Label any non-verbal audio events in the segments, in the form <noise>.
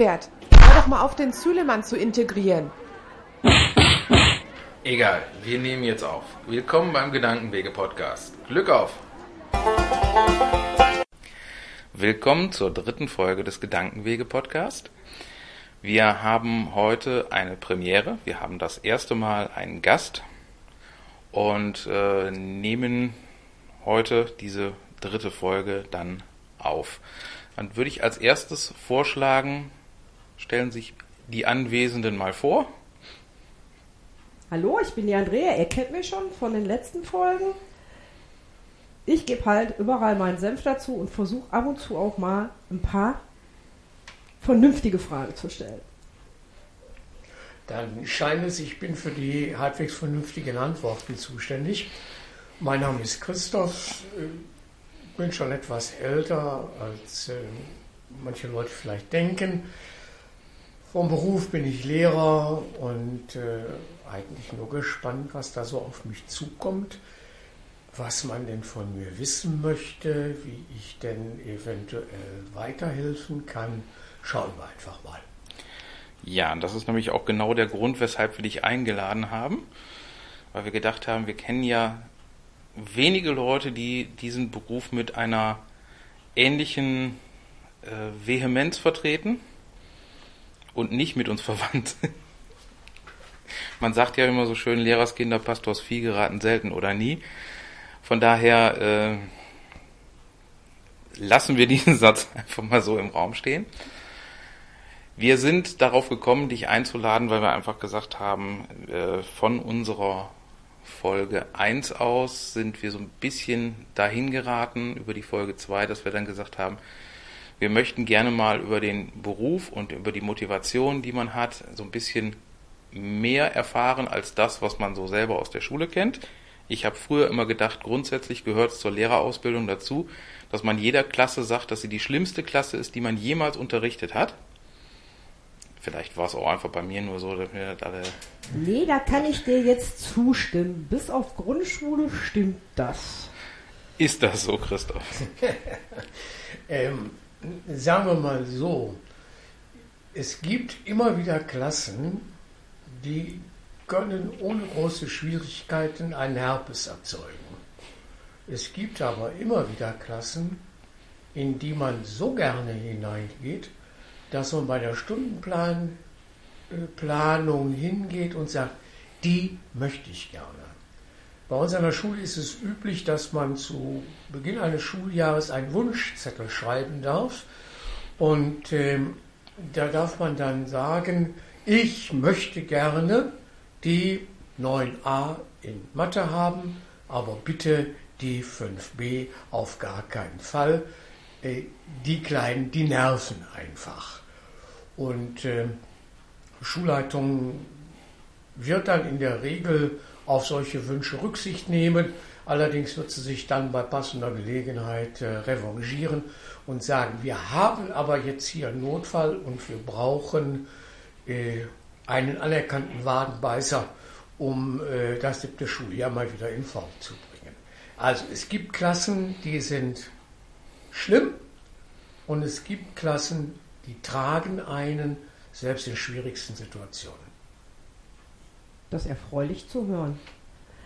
Herbert, hör doch mal auf, den Zülemann zu integrieren. Egal, wir nehmen jetzt auf. Willkommen beim Gedankenwege-Podcast. Glück auf! Willkommen zur dritten Folge des Gedankenwege-Podcast. Wir haben heute eine Premiere. Wir haben das erste Mal einen Gast und äh, nehmen heute diese dritte Folge dann auf. Dann würde ich als erstes vorschlagen, stellen sich die Anwesenden mal vor. Hallo, ich bin die Andrea, ihr kennt mich schon von den letzten Folgen. Ich gebe halt überall meinen Senf dazu und versuche ab und zu auch mal ein paar vernünftige Fragen zu stellen. Dann scheint es, ich bin für die halbwegs vernünftigen Antworten zuständig. Mein Name ist Christoph, ich bin schon etwas älter, als äh, manche Leute vielleicht denken. Vom Beruf bin ich Lehrer und äh, eigentlich nur gespannt, was da so auf mich zukommt, was man denn von mir wissen möchte, wie ich denn eventuell weiterhelfen kann. Schauen wir einfach mal. Ja, und das ist nämlich auch genau der Grund, weshalb wir dich eingeladen haben, weil wir gedacht haben, wir kennen ja wenige Leute, die diesen Beruf mit einer ähnlichen äh, Vehemenz vertreten und nicht mit uns verwandt. Man sagt ja immer so schön, Lehrerskinder, Pastors Vieh geraten selten oder nie. Von daher äh, lassen wir diesen <laughs> Satz einfach mal so im Raum stehen. Wir sind darauf gekommen, dich einzuladen, weil wir einfach gesagt haben, äh, von unserer Folge 1 aus sind wir so ein bisschen dahin geraten über die Folge 2, dass wir dann gesagt haben, wir möchten gerne mal über den Beruf und über die Motivation, die man hat, so ein bisschen mehr erfahren als das, was man so selber aus der Schule kennt. Ich habe früher immer gedacht, grundsätzlich gehört es zur Lehrerausbildung dazu, dass man jeder Klasse sagt, dass sie die schlimmste Klasse ist, die man jemals unterrichtet hat. Vielleicht war es auch einfach bei mir nur so, dass wir das alle. Nee, da kann ich dir jetzt zustimmen. Bis auf Grundschule stimmt das. Ist das so, Christoph? <laughs> ähm, sagen wir mal so, es gibt immer wieder Klassen, die können ohne große Schwierigkeiten einen Herpes erzeugen. Es gibt aber immer wieder Klassen, in die man so gerne hineingeht, dass man bei der Stundenplanung hingeht und sagt, die möchte ich gerne. Bei uns an der Schule ist es üblich, dass man zu Beginn eines Schuljahres einen Wunschzettel schreiben darf. Und ähm, da darf man dann sagen, ich möchte gerne die 9a in Mathe haben, aber bitte die 5b auf gar keinen Fall. Äh, die Kleinen, die nerven einfach. Und äh, Schulleitung wird dann in der Regel auf solche Wünsche Rücksicht nehmen. Allerdings wird sie sich dann bei passender Gelegenheit äh, revanchieren und sagen, wir haben aber jetzt hier einen Notfall und wir brauchen äh, einen anerkannten Wadenbeißer, um äh, das siebte Schuljahr mal wieder in Form zu bringen. Also es gibt Klassen, die sind schlimm und es gibt Klassen, die tragen einen selbst in schwierigsten Situationen. Das ist erfreulich zu hören.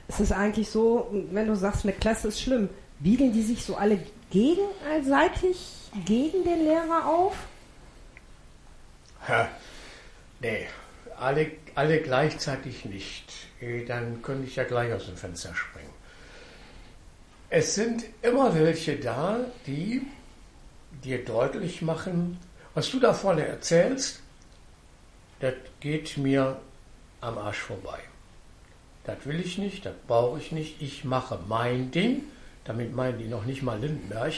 Es ist eigentlich so, wenn du sagst, eine Klasse ist schlimm, biegen die sich so alle gegenseitig gegen den Lehrer auf? Ha, nee, alle, alle gleichzeitig nicht. Eh, dann könnte ich ja gleich aus dem Fenster springen. Es sind immer welche da, die dir deutlich machen, was du da vorne erzählst, das geht mir am Arsch vorbei. Das will ich nicht, das brauche ich nicht. Ich mache mein Ding. Damit meinen die noch nicht mal Lindenberg,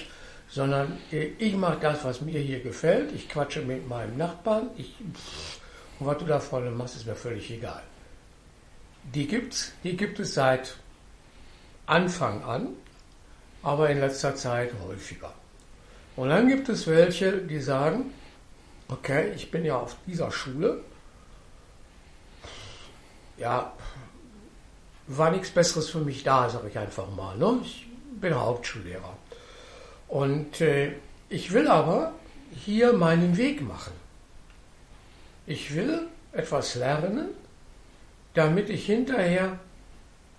sondern äh, ich mache das, was mir hier gefällt. Ich quatsche mit meinem Nachbarn. Ich, und was du da vorne machst, ist mir völlig egal. Die gibt's, die gibt es seit Anfang an, aber in letzter Zeit häufiger. Und dann gibt es welche, die sagen, okay, ich bin ja auf dieser Schule, ja, war nichts Besseres für mich da, sage ich einfach mal. Ne? Ich bin Hauptschullehrer. Und äh, ich will aber hier meinen Weg machen. Ich will etwas lernen, damit ich hinterher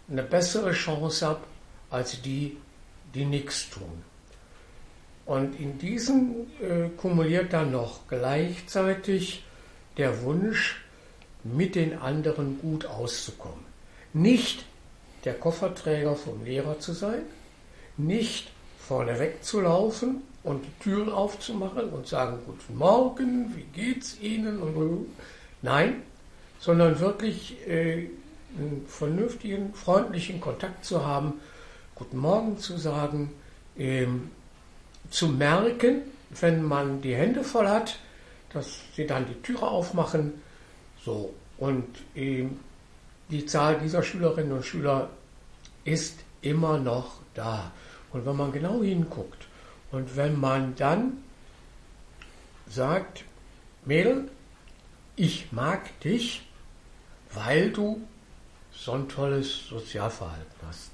eine bessere Chance habe als die, die nichts tun. Und in diesem äh, kumuliert dann noch gleichzeitig der Wunsch, mit den anderen gut auszukommen. Nicht der Kofferträger vom Lehrer zu sein, nicht vorne wegzulaufen und die Türen aufzumachen und sagen, guten Morgen, wie geht's Ihnen? Und, nein, sondern wirklich äh, einen vernünftigen, freundlichen Kontakt zu haben, guten Morgen zu sagen, ähm, zu merken, wenn man die Hände voll hat, dass sie dann die Türe aufmachen. So, und ähm, die Zahl dieser Schülerinnen und Schüler ist immer noch da. Und wenn man genau hinguckt und wenn man dann sagt, Mädel, ich mag dich, weil du so ein tolles Sozialverhalten hast.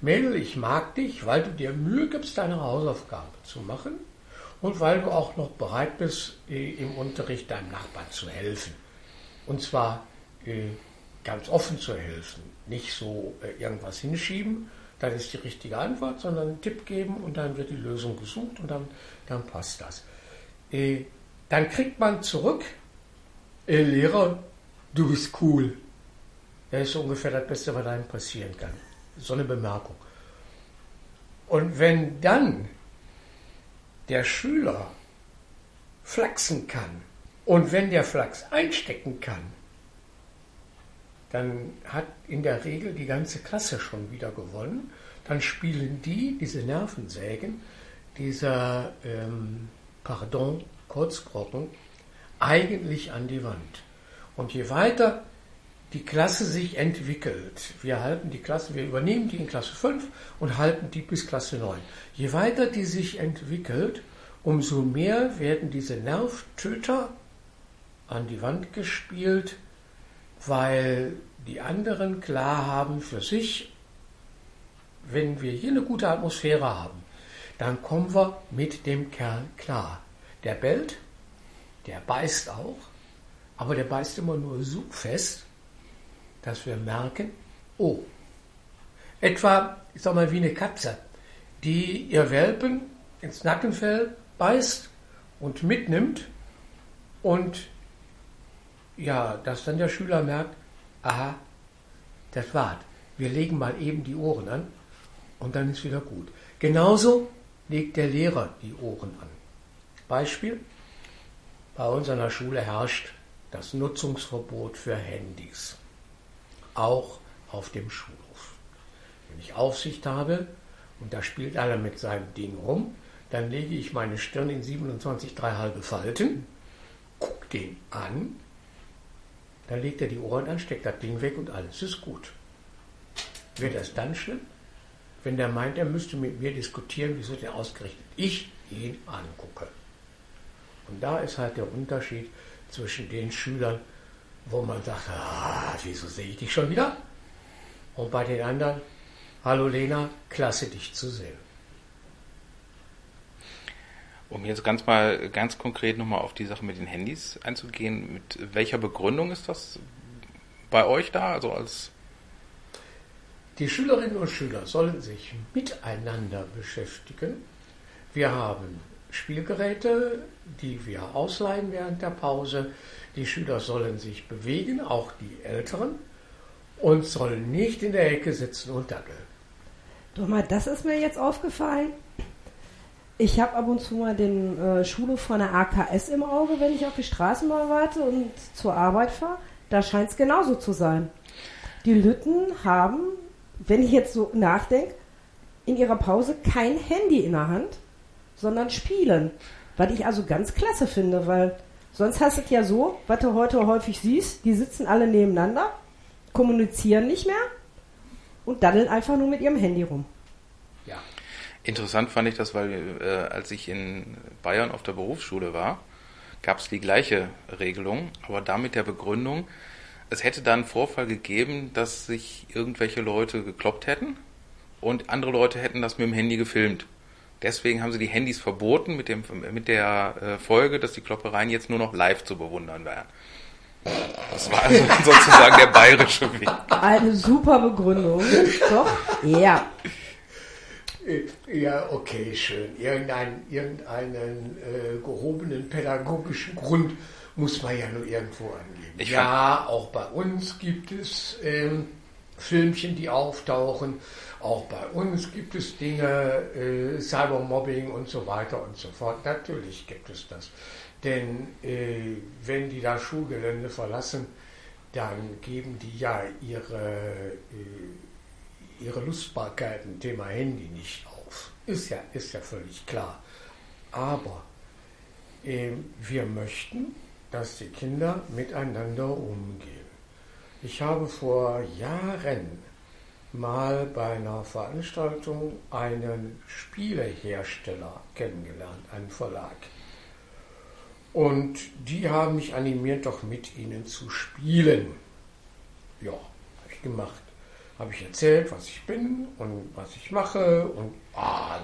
Mädel, ich mag dich, weil du dir Mühe gibst, deine Hausaufgabe zu machen und weil du auch noch bereit bist, äh, im Unterricht deinem Nachbarn zu helfen. Und zwar äh, ganz offen zu helfen, nicht so äh, irgendwas hinschieben, dann ist die richtige Antwort, sondern einen Tipp geben und dann wird die Lösung gesucht und dann, dann passt das. Dann kriegt man zurück, Lehrer, du bist cool. Das ist ungefähr das Beste, was einem passieren kann. So eine Bemerkung. Und wenn dann der Schüler flachsen kann und wenn der Flachs einstecken kann, dann hat in der Regel die ganze Klasse schon wieder gewonnen. Dann spielen die, diese Nervensägen, dieser, ähm, pardon, Kurzglocken, eigentlich an die Wand. Und je weiter die Klasse sich entwickelt. Wir halten die Klasse, wir übernehmen die in Klasse 5 und halten die bis Klasse 9. Je weiter die sich entwickelt, umso mehr werden diese Nervtöter an die Wand gespielt, weil die anderen klar haben für sich, wenn wir hier eine gute Atmosphäre haben, dann kommen wir mit dem Kerl klar. Der bellt, der beißt auch, aber der beißt immer nur so fest, dass wir merken, oh, etwa, ich sag mal, wie eine Katze, die ihr Welpen ins Nackenfell beißt und mitnimmt und ja, dass dann der Schüler merkt, aha, das war's. Wir legen mal eben die Ohren an und dann ist wieder gut. Genauso legt der Lehrer die Ohren an. Beispiel, bei uns an der Schule herrscht das Nutzungsverbot für Handys auch auf dem Schulhof. Wenn ich Aufsicht habe und da spielt einer mit seinem Ding rum, dann lege ich meine Stirn in 27 drei halbe Falten, guck den an, dann legt er die Ohren an, steckt das Ding weg und alles ist gut. Wird das dann schlimm? Wenn der meint, er müsste mit mir diskutieren, wieso der ausgerechnet ich ihn angucke. Und da ist halt der Unterschied zwischen den Schülern, wo man sagt, ah, wieso sehe ich dich schon wieder? Und bei den anderen, hallo Lena, klasse dich zu sehen. Um jetzt ganz mal ganz konkret nochmal auf die Sache mit den Handys einzugehen, mit welcher Begründung ist das bei euch da? Also als die Schülerinnen und Schüler sollen sich miteinander beschäftigen. Wir haben Spielgeräte, die wir ausleihen während der Pause. Die Schüler sollen sich bewegen, auch die Älteren, und sollen nicht in der Ecke sitzen und dackeln. Doch mal, das ist mir jetzt aufgefallen. Ich habe ab und zu mal den äh, Schulhof von der AKS im Auge, wenn ich auf die Straßenbahn warte und zur Arbeit fahre. Da scheint es genauso zu sein. Die Lütten haben, wenn ich jetzt so nachdenke, in ihrer Pause kein Handy in der Hand, sondern spielen. Was ich also ganz klasse finde, weil Sonst hast du es ja so, was du heute häufig siehst, die sitzen alle nebeneinander, kommunizieren nicht mehr und daddeln einfach nur mit ihrem Handy rum. Interessant fand ich das, weil äh, als ich in Bayern auf der Berufsschule war, gab es die gleiche Regelung, aber da mit der Begründung, es hätte dann einen Vorfall gegeben, dass sich irgendwelche Leute gekloppt hätten und andere Leute hätten das mit dem Handy gefilmt. Deswegen haben sie die Handys verboten mit, dem, mit der äh, Folge, dass die Kloppereien jetzt nur noch live zu bewundern wären. Das war also <laughs> sozusagen der bayerische Weg. Eine super Begründung. Doch? Ja. Ja, okay, schön. Irgendein, irgendeinen äh, gehobenen pädagogischen Grund muss man ja nur irgendwo angeben. Ich ja, auch bei uns gibt es ähm, Filmchen, die auftauchen. Auch bei uns gibt es Dinge, äh, Cybermobbing und so weiter und so fort. Natürlich gibt es das. Denn äh, wenn die das Schulgelände verlassen, dann geben die ja ihre, ihre Lustbarkeiten, Thema Handy, nicht auf. Ist ja, ist ja völlig klar. Aber äh, wir möchten, dass die Kinder miteinander umgehen. Ich habe vor Jahren mal bei einer Veranstaltung einen Spielehersteller kennengelernt, einen Verlag. Und die haben mich animiert, doch mit ihnen zu spielen. Ja, habe ich gemacht. Habe ich erzählt, was ich bin und was ich mache. Und ah,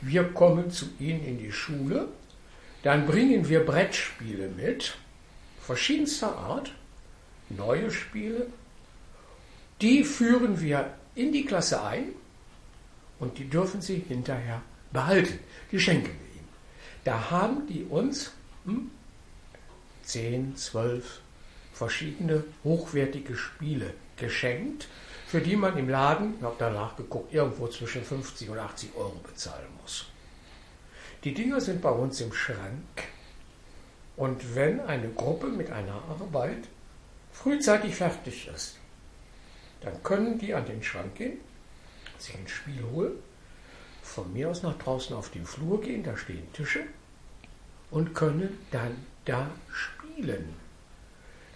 wir kommen zu ihnen in die Schule. Dann bringen wir Brettspiele mit, verschiedenster Art, neue Spiele. Die führen wir in die Klasse ein und die dürfen sie hinterher behalten. Die schenken wir ihnen. Da haben die uns 10, 12 verschiedene hochwertige Spiele geschenkt, für die man im Laden, ich habe danach geguckt, irgendwo zwischen 50 und 80 Euro bezahlen muss. Die Dinger sind bei uns im Schrank und wenn eine Gruppe mit einer Arbeit frühzeitig fertig ist, dann können die an den Schrank gehen, sich ein Spiel holen, von mir aus nach draußen auf den Flur gehen, da stehen Tische, und können dann da spielen.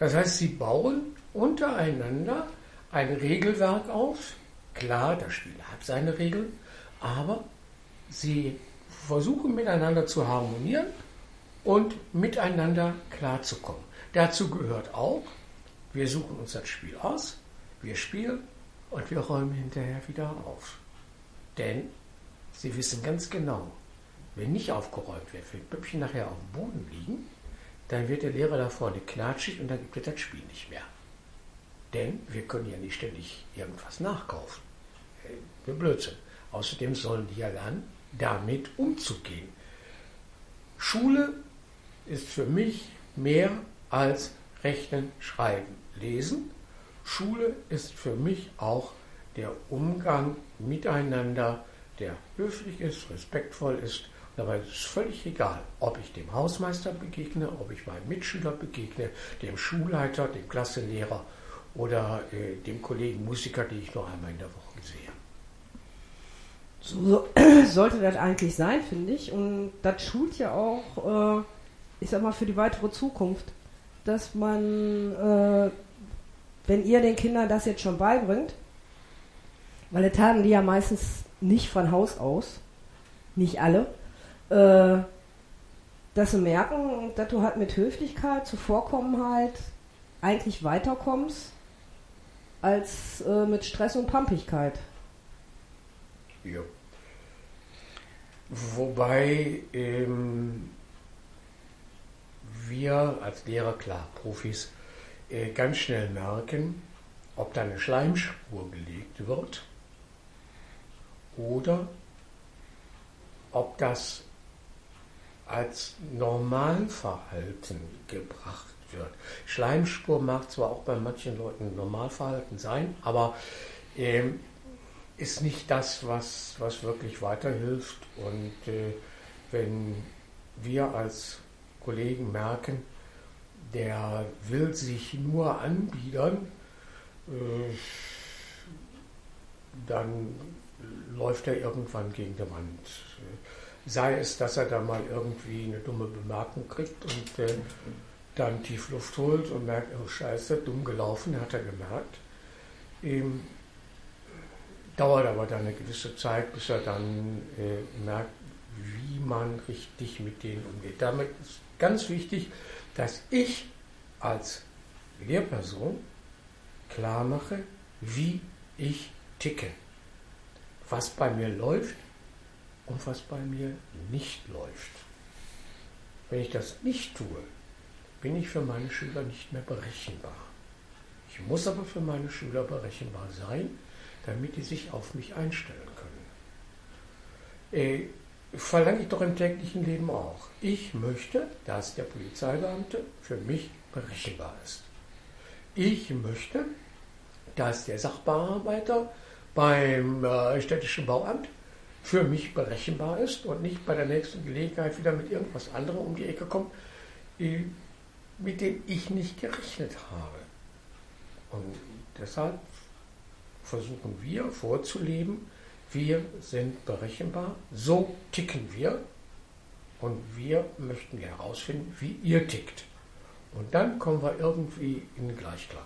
Das heißt, sie bauen untereinander ein Regelwerk auf. Klar, das Spiel hat seine Regeln, aber sie versuchen miteinander zu harmonieren und miteinander klarzukommen. Dazu gehört auch, wir suchen uns das Spiel aus, wir spielen und wir räumen hinterher wieder auf. Denn sie wissen ganz genau, wenn nicht aufgeräumt wird, wenn Püppchen nachher auf dem Boden liegen, dann wird der Lehrer da vorne knatschig und dann gibt es das Spiel nicht mehr. Denn wir können ja nicht ständig irgendwas nachkaufen. Für Blödsinn. Außerdem sollen die ja lernen, damit umzugehen. Schule ist für mich mehr als Rechnen, Schreiben, Lesen. Schule ist für mich auch der Umgang miteinander, der höflich ist, respektvoll ist Dabei ist es völlig egal, ob ich dem Hausmeister begegne, ob ich meinem Mitschüler begegne, dem Schulleiter, dem Klassenlehrer oder äh, dem Kollegen Musiker, die ich nur einmal in der Woche sehe. So <clears throat> sollte das eigentlich sein, finde ich. Und das schult ja auch, äh, ich sag mal, für die weitere Zukunft, dass man, äh, wenn ihr den Kindern das jetzt schon beibringt, weil das haben die ja meistens nicht von Haus aus, nicht alle, äh, dass sie merken, dass du halt mit Höflichkeit, Zuvorkommenheit eigentlich weiterkommst als äh, mit Stress und Pampigkeit. Ja. Wobei ähm, wir als Lehrer, klar, Profis, äh, ganz schnell merken, ob da eine Schleimspur gelegt wird oder ob das als Normalverhalten gebracht wird. Schleimspur mag zwar auch bei manchen Leuten Normalverhalten sein, aber ähm, ist nicht das, was, was wirklich weiterhilft. Und äh, wenn wir als Kollegen merken, der will sich nur anbiedern, äh, dann läuft er irgendwann gegen die Wand. Sei es, dass er da mal irgendwie eine dumme Bemerkung kriegt und äh, dann tief Luft holt und merkt, oh scheiße, dumm gelaufen, hat er gemerkt. Ähm, dauert aber dann eine gewisse Zeit, bis er dann äh, merkt, wie man richtig mit denen umgeht. Damit ist ganz wichtig, dass ich als Lehrperson klar mache, wie ich ticke. Was bei mir läuft, und was bei mir nicht läuft. Wenn ich das nicht tue, bin ich für meine Schüler nicht mehr berechenbar. Ich muss aber für meine Schüler berechenbar sein, damit die sich auf mich einstellen können. Äh, verlange ich doch im täglichen Leben auch. Ich möchte, dass der Polizeibeamte für mich berechenbar ist. Ich möchte, dass der Sachbearbeiter beim äh, städtischen Bauamt für mich berechenbar ist und nicht bei der nächsten Gelegenheit wieder mit irgendwas anderem um die Ecke kommt, äh, mit dem ich nicht gerechnet habe. Und deshalb versuchen wir vorzuleben, wir sind berechenbar, so ticken wir und wir möchten herausfinden, wie ihr tickt. Und dann kommen wir irgendwie in Gleichklang.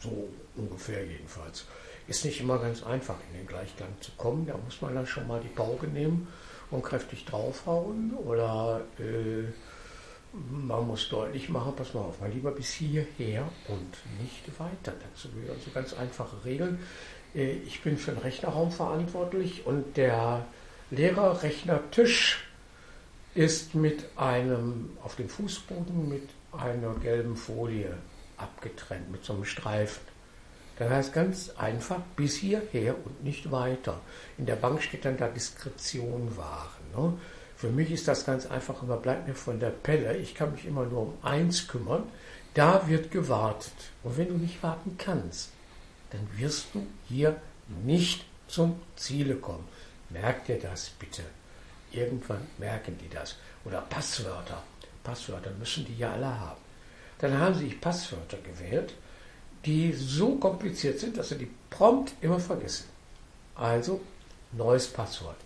So ungefähr jedenfalls. Ist nicht immer ganz einfach, in den Gleichklang zu kommen. Da muss man dann schon mal die Pauke nehmen und kräftig draufhauen. Oder äh, man muss deutlich machen, pass mal auf, mal lieber bis hierher und nicht weiter. Dazu gehören also ganz einfache Regeln. Äh, ich bin für den Rechnerraum verantwortlich und der Lehrerrechnertisch ist mit einem auf dem Fußboden mit einer gelben Folie abgetrennt, mit so einem Streifen. Das heißt ganz einfach bis hierher und nicht weiter. In der Bank steht dann da Diskretion wahren. Ne? Für mich ist das ganz einfach, immer bleibt mir von der Pelle. Ich kann mich immer nur um eins kümmern. Da wird gewartet. Und wenn du nicht warten kannst, dann wirst du hier nicht zum Ziele kommen. Merkt dir das bitte. Irgendwann merken die das. Oder Passwörter. Passwörter müssen die ja alle haben. Dann haben sie Passwörter gewählt die so kompliziert sind, dass sie die prompt immer vergessen. Also neues Passwort,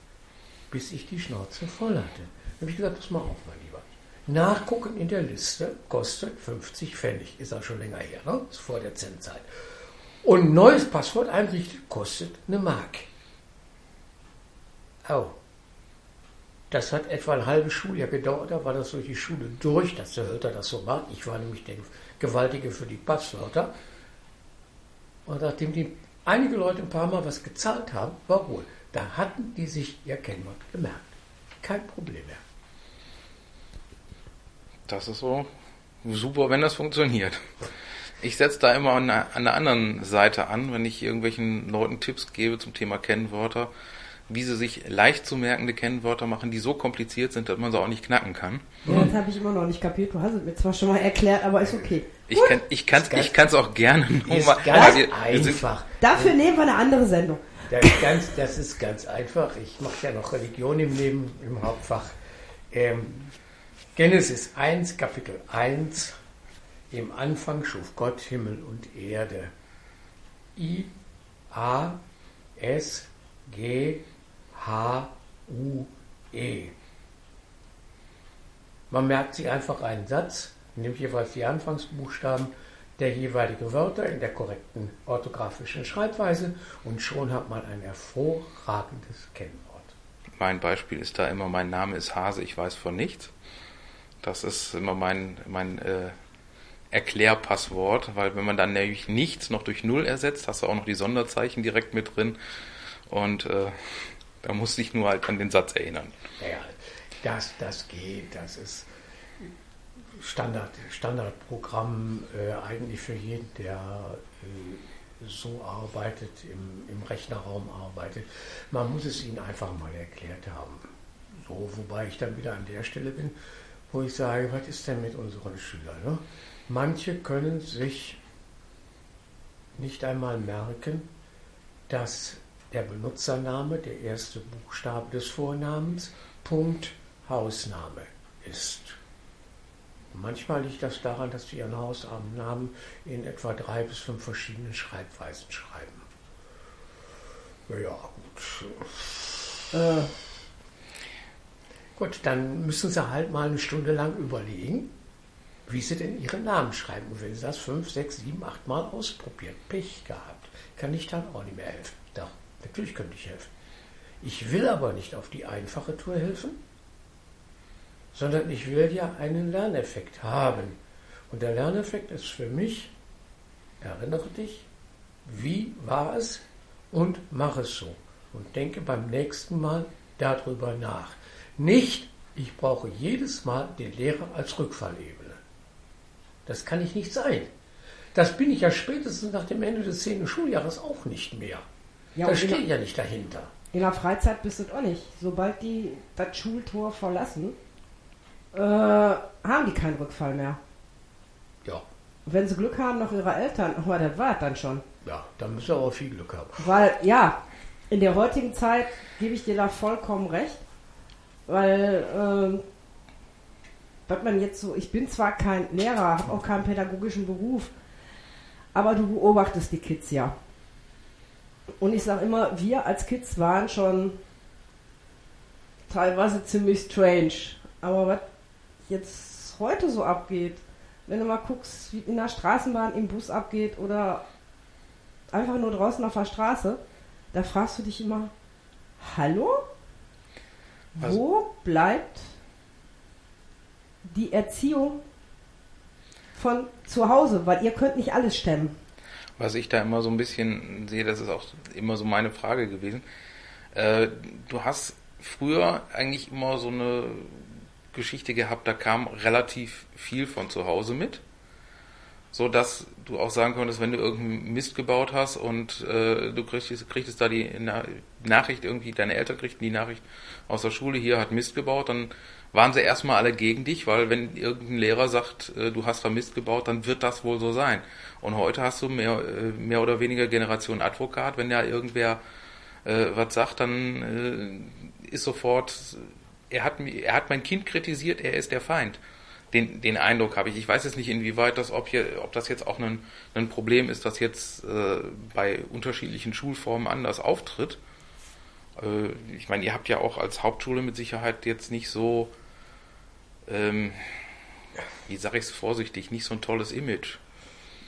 bis ich die Schnauze voll hatte. Dann habe ich gesagt, pass mal auf, mein Lieber. Nachgucken in der Liste kostet 50 Pfennig. Ist auch schon länger her, ne? Ist vor der Zentzeit. Und neues Passwort einrichten kostet eine Mark. Oh. Das hat etwa ein halbes Schuljahr gedauert, da war das durch die Schule durch, dass der Hölter das so macht. Ich war nämlich der Gewaltige für die Passwörter. Und nachdem die einige Leute ein paar Mal was gezahlt haben, war Ruhe. Da hatten die sich ihr Kennwort gemerkt. Kein Problem mehr. Das ist so super, wenn das funktioniert. Ich setze da immer an der, an der anderen Seite an, wenn ich irgendwelchen Leuten Tipps gebe zum Thema Kennwörter wie sie sich leicht zu merkende Kennwörter machen, die so kompliziert sind, dass man sie auch nicht knacken kann. Ja, das habe ich immer noch nicht kapiert. Du hast es mir zwar schon mal erklärt, aber ist okay. Ich kann ich kann's, ich kann's auch gerne nochmal. Ganz wir, einfach. Dafür nehmen wir eine andere Sendung. Das ist ganz, das ist ganz einfach. Ich mache ja noch Religion im Leben im Hauptfach. Ähm, Genesis 1, Kapitel 1. Im Anfang schuf Gott Himmel und Erde. I, A, S, G, H-U-E. Man merkt sich einfach einen Satz, nimmt jeweils die Anfangsbuchstaben der jeweiligen Wörter in der korrekten orthografischen Schreibweise und schon hat man ein hervorragendes Kennwort. Mein Beispiel ist da immer, mein Name ist Hase, ich weiß von nichts. Das ist immer mein, mein äh, Erklärpasswort, weil wenn man dann nämlich nichts noch durch Null ersetzt, hast du auch noch die Sonderzeichen direkt mit drin. Und äh, da muss ich nur halt an den Satz erinnern. Ja, das, das geht, das ist Standard, Standardprogramm äh, eigentlich für jeden, der äh, so arbeitet, im, im Rechnerraum arbeitet. Man muss es ihnen einfach mal erklärt haben. So, wobei ich dann wieder an der Stelle bin, wo ich sage, was ist denn mit unseren Schülern? Ne? Manche können sich nicht einmal merken, dass der Benutzername, der erste Buchstabe des Vornamens, Punkt Hausname ist. Manchmal liegt das daran, dass sie ihren Hausnamen in etwa drei bis fünf verschiedenen Schreibweisen schreiben. Naja, gut. Äh, gut, dann müssen sie halt mal eine Stunde lang überlegen, wie sie denn ihren Namen schreiben. Und wenn sie das fünf, sechs, sieben, acht Mal ausprobieren, Pech gehabt, kann ich dann auch nicht mehr helfen. Doch. Natürlich könnte ich helfen. Ich will aber nicht auf die einfache Tour helfen, sondern ich will ja einen Lerneffekt haben. Und der Lerneffekt ist für mich, erinnere dich, wie war es und mach es so. Und denke beim nächsten Mal darüber nach. Nicht, ich brauche jedes Mal den Lehrer als Rückfallebene. Das kann ich nicht sein. Das bin ich ja spätestens nach dem Ende des 10. Schuljahres auch nicht mehr. Ja, da stehe ich ja nicht dahinter. in der Freizeit bist du auch nicht. Sobald die das Schultor verlassen, äh, haben die keinen Rückfall mehr. Ja, Wenn sie Glück haben, noch ihre Eltern, aber das war es dann schon. ja, da müssen wir aber viel Glück haben. Weil, ja, in der heutigen Zeit gebe ich dir da vollkommen recht. Weil, ähm, was man jetzt so, ich bin zwar kein Lehrer, habe auch keinen pädagogischen Beruf, aber du beobachtest die Kids ja. Und ich sage immer, wir als Kids waren schon teilweise ziemlich strange. Aber was jetzt heute so abgeht, wenn du mal guckst, wie in der Straßenbahn, im Bus abgeht oder einfach nur draußen auf der Straße, da fragst du dich immer, hallo? Also- Wo bleibt die Erziehung von zu Hause? Weil ihr könnt nicht alles stemmen. Was ich da immer so ein bisschen sehe, das ist auch immer so meine Frage gewesen. Äh, du hast früher eigentlich immer so eine Geschichte gehabt, da kam relativ viel von zu Hause mit. So dass du auch sagen konntest, wenn du irgendeinen Mist gebaut hast und äh, du kriegst, kriegst da die Na Nachricht irgendwie, deine Eltern kriegten die Nachricht aus der Schule, hier hat Mist gebaut, dann waren sie erstmal alle gegen dich, weil wenn irgendein Lehrer sagt, äh, du hast da Mist gebaut, dann wird das wohl so sein. Und heute hast du mehr, äh, mehr oder weniger Generation Advokat, wenn da irgendwer äh, was sagt, dann äh, ist sofort, er hat, er hat mein Kind kritisiert, er ist der Feind. Den, den Eindruck habe ich. Ich weiß jetzt nicht, inwieweit das, ob, hier, ob das jetzt auch ein, ein Problem ist, das jetzt äh, bei unterschiedlichen Schulformen anders auftritt. Äh, ich meine, ihr habt ja auch als Hauptschule mit Sicherheit jetzt nicht so, ähm, wie sage ich es vorsichtig, nicht so ein tolles Image.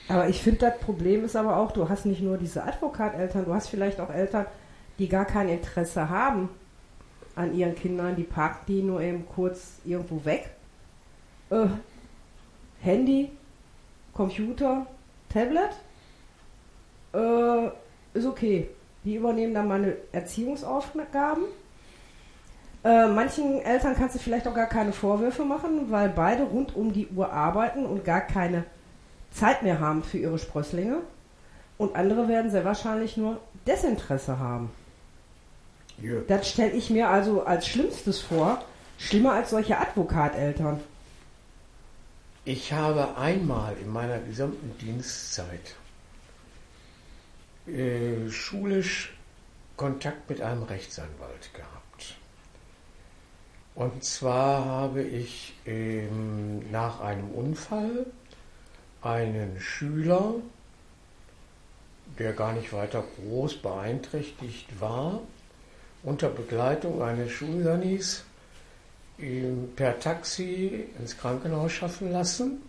Aber ich finde, das Problem ist aber auch, du hast nicht nur diese Advokateltern, du hast vielleicht auch Eltern, die gar kein Interesse haben an ihren Kindern, die parken die nur eben kurz irgendwo weg. Äh, Handy, Computer, Tablet, äh, ist okay. Die übernehmen dann meine Erziehungsaufgaben. Äh, manchen Eltern kannst du vielleicht auch gar keine Vorwürfe machen, weil beide rund um die Uhr arbeiten und gar keine Zeit mehr haben für ihre Sprösslinge. Und andere werden sehr wahrscheinlich nur Desinteresse haben. Ja. Das stelle ich mir also als Schlimmstes vor. Schlimmer als solche Advokateltern. Ich habe einmal in meiner gesamten Dienstzeit äh, schulisch Kontakt mit einem Rechtsanwalt gehabt. Und zwar habe ich ähm, nach einem Unfall einen Schüler, der gar nicht weiter groß beeinträchtigt war, unter Begleitung eines Schulsanis per Taxi ins Krankenhaus schaffen lassen.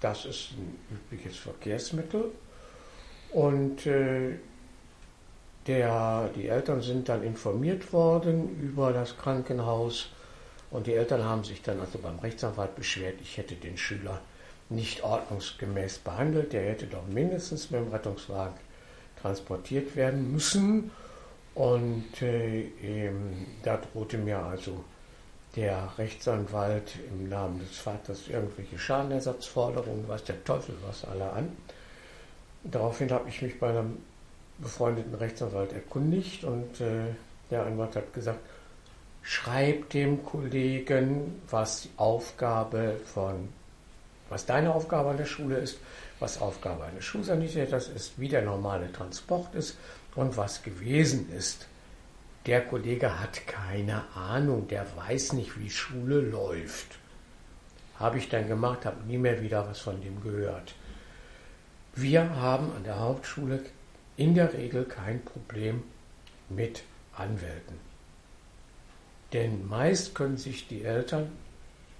Das ist ein übliches Verkehrsmittel. Und äh, der, die Eltern sind dann informiert worden über das Krankenhaus und die Eltern haben sich dann also beim Rechtsanwalt beschwert, ich hätte den Schüler nicht ordnungsgemäß behandelt, der hätte doch mindestens mit dem Rettungswagen transportiert werden müssen. Und äh, ähm, da drohte mir also der Rechtsanwalt im Namen des Vaters irgendwelche Schadenersatzforderungen, was der Teufel was alle an. Daraufhin habe ich mich bei einem befreundeten Rechtsanwalt erkundigt und äh, der Anwalt hat gesagt, schreib dem Kollegen, was die Aufgabe von, was deine Aufgabe an der Schule ist, was Aufgabe eines Schulsanitäters ist, wie der normale Transport ist und was gewesen ist. Der Kollege hat keine Ahnung, der weiß nicht, wie Schule läuft. Habe ich dann gemacht, habe nie mehr wieder was von dem gehört. Wir haben an der Hauptschule in der Regel kein Problem mit Anwälten. Denn meist können sich die Eltern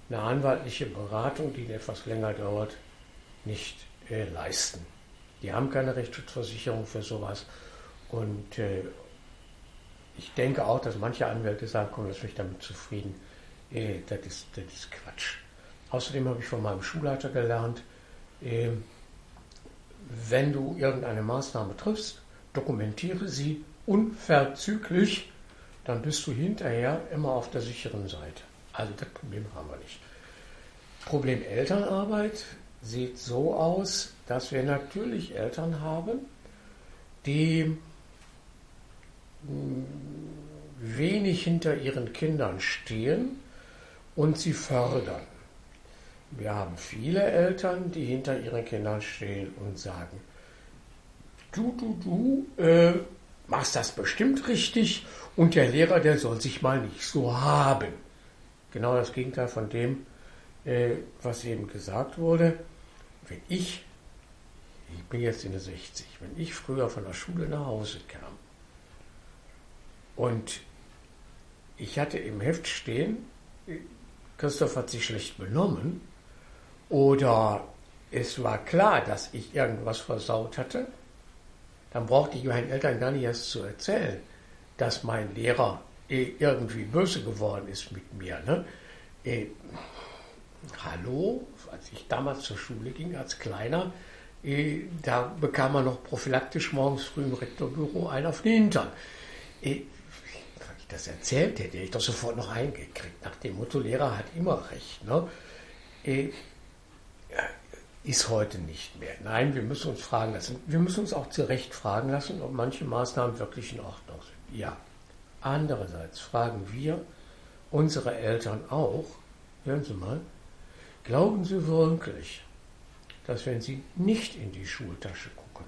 eine anwaltliche Beratung, die etwas länger dauert, nicht äh, leisten. Die haben keine Rechtsschutzversicherung für sowas. Und äh, ich denke auch, dass manche Anwälte sagen, komm, lass mich damit zufrieden. Äh, das, ist, das ist Quatsch. Außerdem habe ich von meinem Schulleiter gelernt, äh, wenn du irgendeine Maßnahme triffst, dokumentiere sie unverzüglich dann bist du hinterher immer auf der sicheren Seite. Also das Problem haben wir nicht. Problem Elternarbeit sieht so aus, dass wir natürlich Eltern haben, die wenig hinter ihren Kindern stehen und sie fördern. Wir haben viele Eltern, die hinter ihren Kindern stehen und sagen, du, du, du, äh, machst das bestimmt richtig und der Lehrer, der soll sich mal nicht so haben. Genau das Gegenteil von dem, äh, was eben gesagt wurde. Wenn ich, ich bin jetzt in der 60, wenn ich früher von der Schule nach Hause kam und ich hatte im Heft stehen, Christoph hat sich schlecht benommen oder es war klar, dass ich irgendwas versaut hatte, dann brauchte ich meinen Eltern gar nicht erst zu erzählen, dass mein Lehrer eh irgendwie böse geworden ist mit mir. Ne? Eh, hallo, als ich damals zur Schule ging, als Kleiner, eh, da bekam man noch prophylaktisch morgens früh im Rektorbüro einen auf den Hintern. Ich das erzählt hätte, hätte ich doch sofort noch eingekriegt. Nach dem Motto, Lehrer hat immer recht. Ne? Eh, ist heute nicht mehr. Nein, wir müssen uns fragen lassen. Wir müssen uns auch zu Recht fragen lassen, ob manche Maßnahmen wirklich in Ordnung sind. Ja. Andererseits fragen wir unsere Eltern auch, hören Sie mal, glauben Sie wirklich, dass wenn Sie nicht in die Schultasche gucken,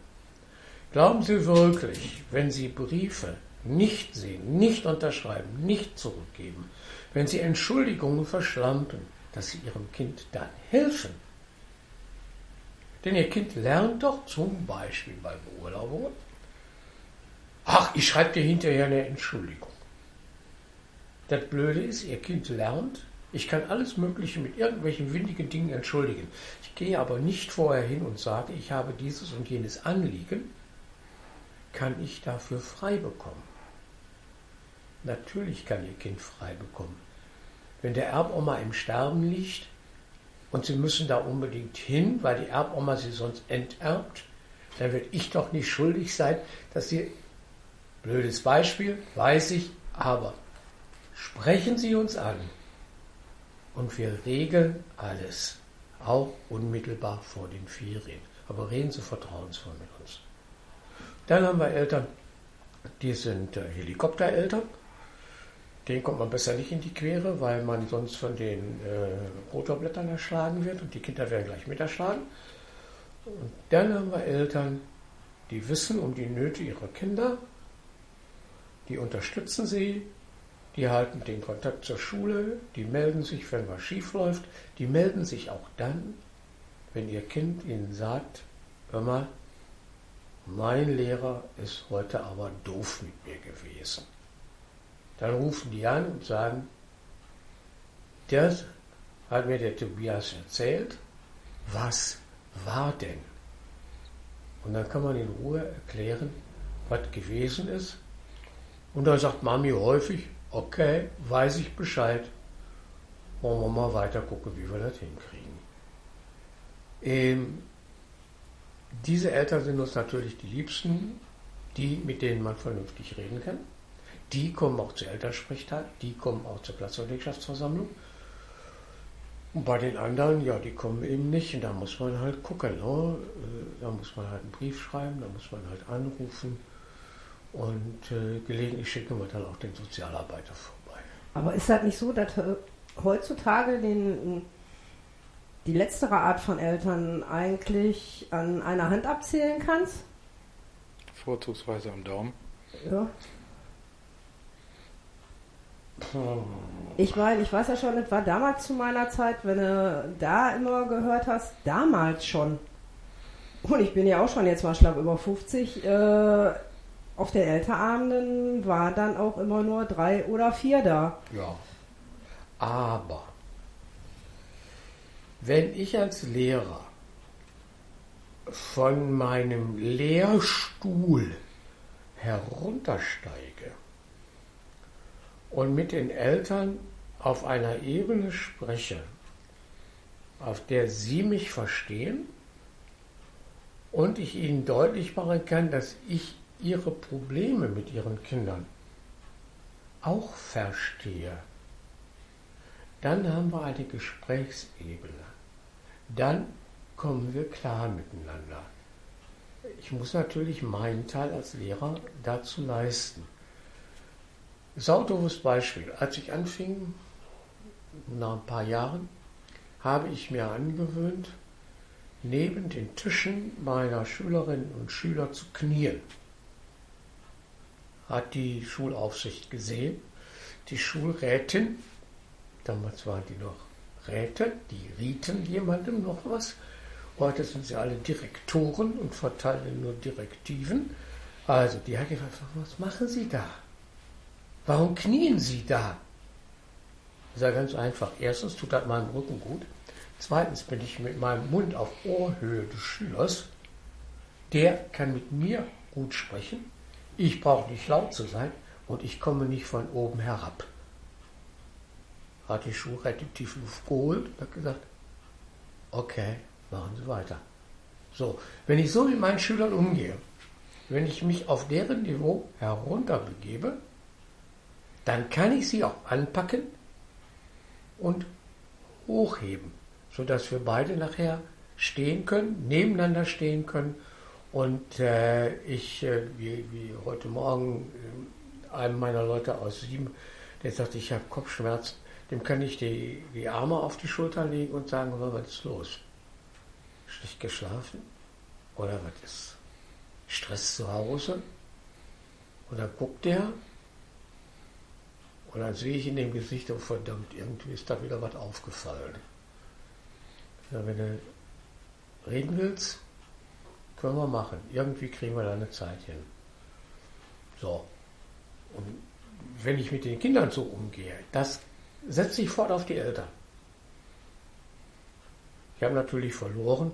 glauben Sie wirklich, wenn Sie Briefe nicht sehen, nicht unterschreiben, nicht zurückgeben, wenn Sie Entschuldigungen verschlampen, dass Sie Ihrem Kind dann helfen? Denn Ihr Kind lernt doch zum Beispiel bei Beurlaubungen, ach, ich schreibe dir hinterher eine Entschuldigung. Das Blöde ist, Ihr Kind lernt, ich kann alles Mögliche mit irgendwelchen windigen Dingen entschuldigen. Ich gehe aber nicht vorher hin und sage, ich habe dieses und jenes Anliegen, kann ich dafür frei bekommen. Natürlich kann Ihr Kind frei bekommen. Wenn der Erboma im Sterben liegt, und Sie müssen da unbedingt hin, weil die Erboma Sie sonst enterbt, dann werde ich doch nicht schuldig sein, dass Sie, blödes Beispiel, weiß ich, aber sprechen Sie uns an und wir regeln alles, auch unmittelbar vor den Ferien. Aber reden Sie vertrauensvoll mit uns. Dann haben wir Eltern, die sind äh, Helikoptereltern den kommt man besser nicht in die Quere, weil man sonst von den äh, Rotorblättern erschlagen wird und die Kinder werden gleich mit erschlagen. Und dann haben wir Eltern, die wissen um die Nöte ihrer Kinder, die unterstützen sie, die halten den Kontakt zur Schule, die melden sich, wenn was schief läuft, die melden sich auch dann, wenn ihr Kind ihnen sagt, hör mal, mein Lehrer ist heute aber doof mit mir gewesen. Dann rufen die an und sagen, das hat mir der Tobias erzählt. Was war denn? Und dann kann man in Ruhe erklären, was gewesen ist. Und dann sagt Mami häufig, okay, weiß ich Bescheid. Wollen wir mal weiter gucken, wie wir das hinkriegen. Ähm, diese Eltern sind uns natürlich die Liebsten, die, mit denen man vernünftig reden kann. Die kommen auch zur Elternsprechtag, die kommen auch zur Klassenlegschaftsversammlung. Und bei den anderen, ja, die kommen eben nicht. Und da muss man halt gucken. Ne? Äh, da muss man halt einen Brief schreiben, da muss man halt anrufen. Und äh, gelegentlich schicken wir dann auch den Sozialarbeiter vorbei. Aber ist das nicht so, dass heutzutage den, die letztere Art von Eltern eigentlich an einer Hand abzählen kannst? Vorzugsweise am Daumen. Ja. Ich meine, ich weiß ja schon, das war damals zu meiner Zeit, wenn du da immer gehört hast, damals schon. Und ich bin ja auch schon jetzt mal schlapp über 50. Äh, auf den Elternabenden war dann auch immer nur drei oder vier da. Ja. Aber wenn ich als Lehrer von meinem Lehrstuhl heruntersteige, und mit den Eltern auf einer Ebene spreche, auf der sie mich verstehen und ich ihnen deutlich machen kann, dass ich ihre Probleme mit ihren Kindern auch verstehe, dann haben wir eine Gesprächsebene. Dann kommen wir klar miteinander. Ich muss natürlich meinen Teil als Lehrer dazu leisten. Saudoofes Beispiel. Als ich anfing, nach ein paar Jahren, habe ich mir angewöhnt, neben den Tischen meiner Schülerinnen und Schüler zu knien. Hat die Schulaufsicht gesehen. Die Schulrätin, damals waren die noch Räte, die rieten jemandem noch was. Heute sind sie alle Direktoren und verteilen nur Direktiven. Also, die hat gefragt, was machen Sie da? Warum knien Sie da? Ist ja ganz einfach. Erstens tut das meinem Rücken gut. Zweitens bin ich mit meinem Mund auf Ohrhöhe des Schülers. Der kann mit mir gut sprechen. Ich brauche nicht laut zu sein und ich komme nicht von oben herab. Hat die Schulrettung tief Luft geholt und hat gesagt, okay, machen Sie weiter. So, wenn ich so mit meinen Schülern umgehe, wenn ich mich auf deren Niveau herunterbegebe, dann kann ich sie auch anpacken und hochheben, sodass wir beide nachher stehen können, nebeneinander stehen können. Und äh, ich, äh, wie, wie, heute Morgen, äh, einem meiner Leute aus Sieben, der sagte, ich habe Kopfschmerzen, dem kann ich die, die Arme auf die Schulter legen und sagen, was ist los? Schlecht geschlafen? Oder was ist Stress zu Hause? Dann guckt der und dann sehe ich in dem Gesicht, oh verdammt, irgendwie ist da wieder was aufgefallen. Ja, wenn du reden willst, können wir machen. Irgendwie kriegen wir da eine Zeit hin. So. Und wenn ich mit den Kindern so umgehe, das setzt sich fort auf die Eltern. Ich habe natürlich verloren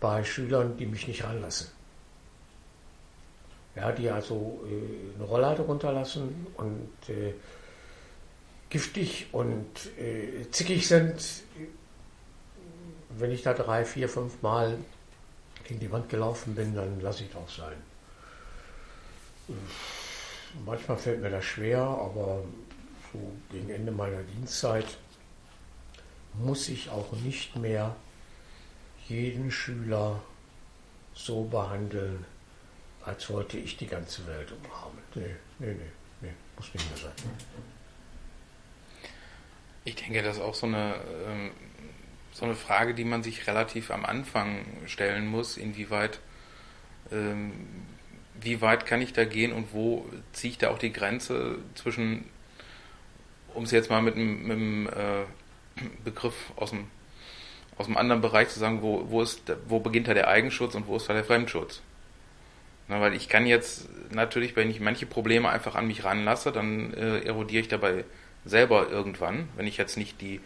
bei Schülern, die mich nicht ranlassen. Ja, die also äh, eine Rolllade runterlassen und äh, giftig und äh, zickig sind. Wenn ich da drei, vier, fünf Mal gegen die Wand gelaufen bin, dann lasse ich das sein. Manchmal fällt mir das schwer, aber so gegen Ende meiner Dienstzeit muss ich auch nicht mehr jeden Schüler so behandeln, als wollte ich die ganze Welt umarmen. Nee, nee, nee, nee, muss nicht mehr sein. Ich denke, das ist auch so eine, ähm, so eine Frage, die man sich relativ am Anfang stellen muss, inwieweit, ähm, wie weit kann ich da gehen und wo ziehe ich da auch die Grenze zwischen, um es jetzt mal mit einem, äh, Begriff aus dem, aus einem anderen Bereich zu sagen, wo, wo, ist, wo beginnt da der Eigenschutz und wo ist da der Fremdschutz? Na, weil ich kann jetzt natürlich, wenn ich manche Probleme einfach an mich ranlasse, dann äh, erodiere ich dabei selber irgendwann, wenn ich jetzt nicht die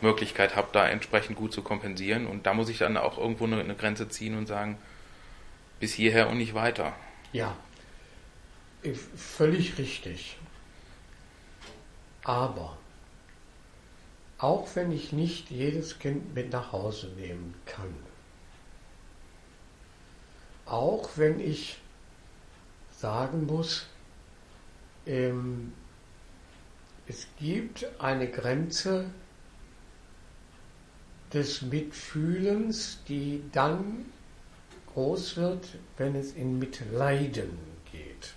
Möglichkeit habe, da entsprechend gut zu kompensieren. Und da muss ich dann auch irgendwo eine, eine Grenze ziehen und sagen, bis hierher und nicht weiter. Ja, völlig richtig. Aber auch wenn ich nicht jedes Kind mit nach Hause nehmen kann, auch wenn ich sagen muss, ähm, es gibt eine Grenze des Mitfühlens, die dann groß wird, wenn es in Mitleiden geht.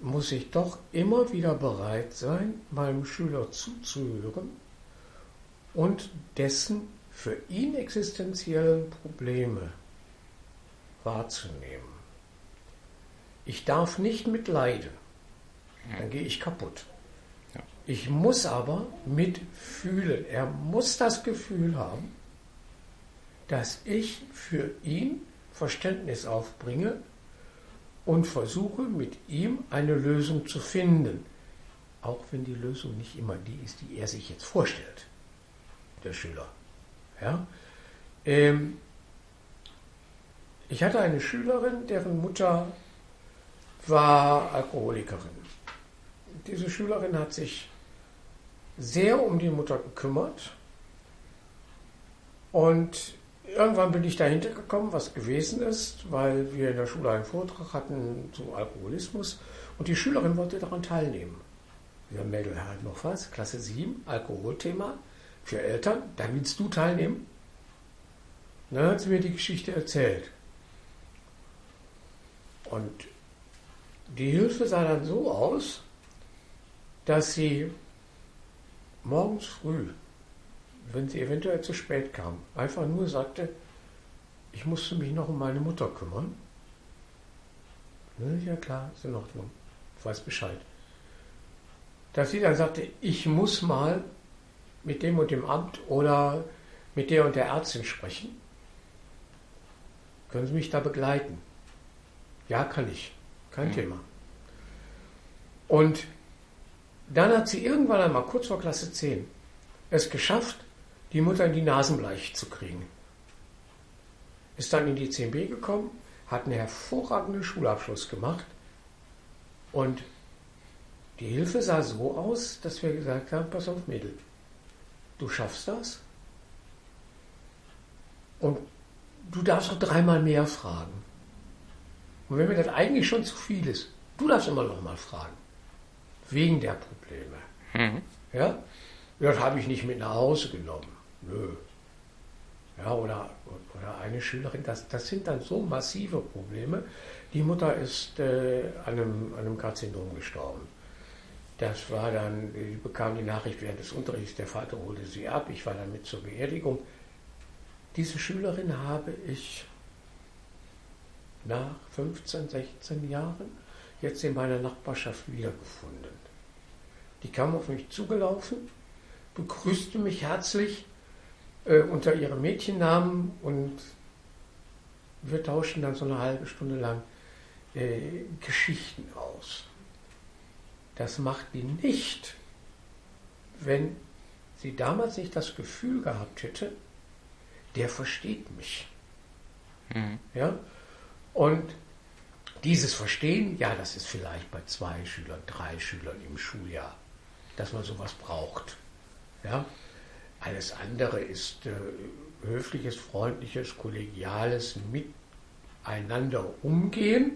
Muss ich doch immer wieder bereit sein, meinem Schüler zuzuhören und dessen für ihn existenziellen Probleme wahrzunehmen. Ich darf nicht mitleiden dann gehe ich kaputt. Ja. Ich muss aber mitfühlen. Er muss das Gefühl haben, dass ich für ihn Verständnis aufbringe und versuche mit ihm eine Lösung zu finden. Auch wenn die Lösung nicht immer die ist, die er sich jetzt vorstellt, der Schüler. Ja? Ähm, ich hatte eine Schülerin, deren Mutter war Alkoholikerin diese Schülerin hat sich sehr um die Mutter gekümmert und irgendwann bin ich dahinter gekommen, was gewesen ist, weil wir in der Schule einen Vortrag hatten zu Alkoholismus und die Schülerin wollte daran teilnehmen. Ja, Mädel halt noch was, Klasse 7, Alkoholthema für Eltern, da willst du teilnehmen? Dann hat sie mir die Geschichte erzählt. Und die Hilfe sah dann so aus, dass sie morgens früh, wenn sie eventuell zu spät kam, einfach nur sagte, ich musste mich noch um meine Mutter kümmern. Ja klar, ist in Ordnung, ich weiß Bescheid. Dass sie dann sagte, ich muss mal mit dem und dem Amt oder mit der und der Ärztin sprechen. Können Sie mich da begleiten? Ja, kann ich. Kein mhm. Thema. Und dann hat sie irgendwann einmal kurz vor Klasse 10 es geschafft, die Mutter in die Nasenbleiche zu kriegen. Ist dann in die 10b gekommen, hat einen hervorragenden Schulabschluss gemacht und die Hilfe sah so aus, dass wir gesagt haben, pass auf Mädel, du schaffst das und du darfst noch dreimal mehr fragen. Und wenn mir das eigentlich schon zu viel ist, du darfst immer noch mal fragen wegen der Probleme. Mhm. Ja? Das habe ich nicht mit nach Hause genommen. Nö. Ja, oder, oder eine Schülerin, das, das sind dann so massive Probleme. Die Mutter ist äh, an, einem, an einem Karzinom gestorben. Das war dann, ich bekam die Nachricht während des Unterrichts, der Vater holte sie ab, ich war dann mit zur Beerdigung. Diese Schülerin habe ich nach 15, 16 Jahren jetzt in meiner Nachbarschaft wiedergefunden. Die kam auf mich zugelaufen, begrüßte mich herzlich äh, unter ihrem Mädchennamen und wir tauschten dann so eine halbe Stunde lang äh, Geschichten aus. Das macht die nicht, wenn sie damals nicht das Gefühl gehabt hätte, der versteht mich. Mhm. Ja? Und dieses Verstehen, ja, das ist vielleicht bei zwei Schülern, drei Schülern im Schuljahr, dass man sowas braucht. Ja? Alles andere ist äh, höfliches, freundliches, kollegiales Miteinander umgehen.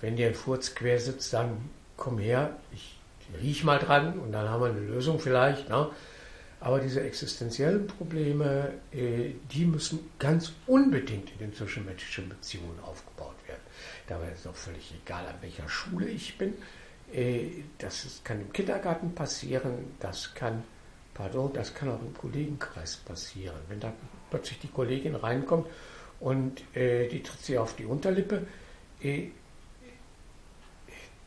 Wenn dir ein Furz quer sitzt, dann komm her, ich riech mal dran und dann haben wir eine Lösung vielleicht. Ne? Aber diese existenziellen Probleme, äh, die müssen ganz unbedingt in den zwischenmenschlichen Beziehungen aufgebaut werden. Dabei ist auch völlig egal, an welcher Schule ich bin. Äh, das kann im Kindergarten passieren, das kann, pardon, das kann auch im Kollegenkreis passieren. Wenn da plötzlich die Kollegin reinkommt und äh, die tritt sie auf die Unterlippe,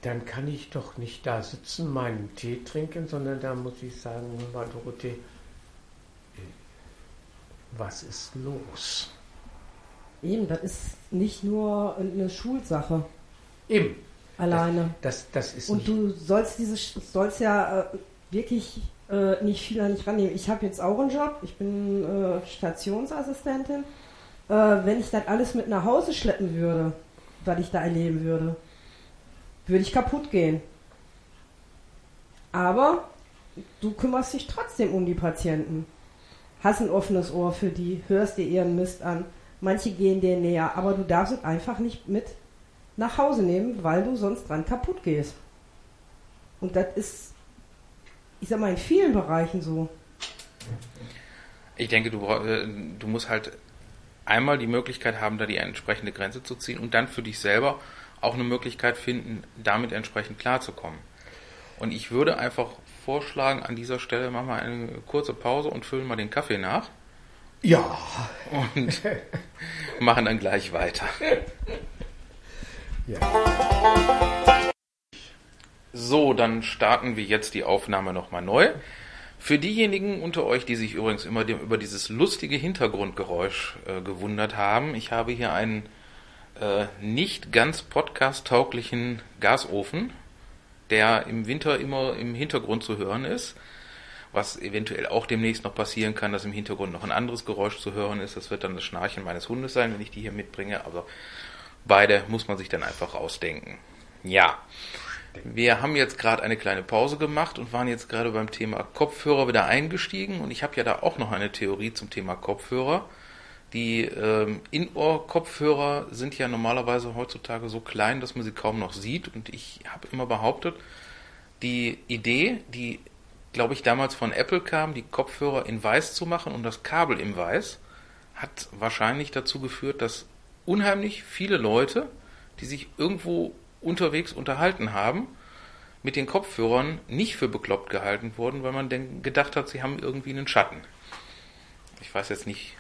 dann kann ich doch nicht da sitzen, meinen Tee trinken, sondern da muss ich sagen, Dorothee, was ist los? Eben, das ist nicht nur eine Schulsache. Eben. Alleine. Das, das, das ist Und du sollst diese sollst ja äh, wirklich äh, nicht viel an dich rannehmen. Ich habe jetzt auch einen Job, ich bin äh, Stationsassistentin. Äh, wenn ich das alles mit nach Hause schleppen würde, was ich da erleben würde, würde ich kaputt gehen. Aber du kümmerst dich trotzdem um die Patienten. Hast ein offenes Ohr für die, hörst dir ihren Mist an. Manche gehen dir näher, aber du darfst es einfach nicht mit nach Hause nehmen, weil du sonst dran kaputt gehst. Und das ist, ich sag mal, in vielen Bereichen so. Ich denke, du, äh, du musst halt einmal die Möglichkeit haben, da die entsprechende Grenze zu ziehen und dann für dich selber auch eine Möglichkeit finden, damit entsprechend klarzukommen. Und ich würde einfach vorschlagen, an dieser Stelle machen wir eine kurze Pause und füllen mal den Kaffee nach. Ja. Und <laughs> machen dann gleich weiter. Ja. So, dann starten wir jetzt die Aufnahme nochmal neu. Für diejenigen unter euch, die sich übrigens immer über dieses lustige Hintergrundgeräusch äh, gewundert haben, ich habe hier einen äh, nicht ganz podcast-tauglichen Gasofen, der im Winter immer im Hintergrund zu hören ist. Was eventuell auch demnächst noch passieren kann, dass im Hintergrund noch ein anderes Geräusch zu hören ist. Das wird dann das Schnarchen meines Hundes sein, wenn ich die hier mitbringe. Aber beide muss man sich dann einfach rausdenken. Ja. Wir haben jetzt gerade eine kleine Pause gemacht und waren jetzt gerade beim Thema Kopfhörer wieder eingestiegen. Und ich habe ja da auch noch eine Theorie zum Thema Kopfhörer. Die ähm, In-Ohr-Kopfhörer sind ja normalerweise heutzutage so klein, dass man sie kaum noch sieht. Und ich habe immer behauptet, die Idee, die, glaube ich, damals von Apple kam, die Kopfhörer in weiß zu machen und das Kabel in weiß, hat wahrscheinlich dazu geführt, dass unheimlich viele Leute, die sich irgendwo unterwegs unterhalten haben, mit den Kopfhörern nicht für bekloppt gehalten wurden, weil man denn gedacht hat, sie haben irgendwie einen Schatten. Ich weiß jetzt nicht,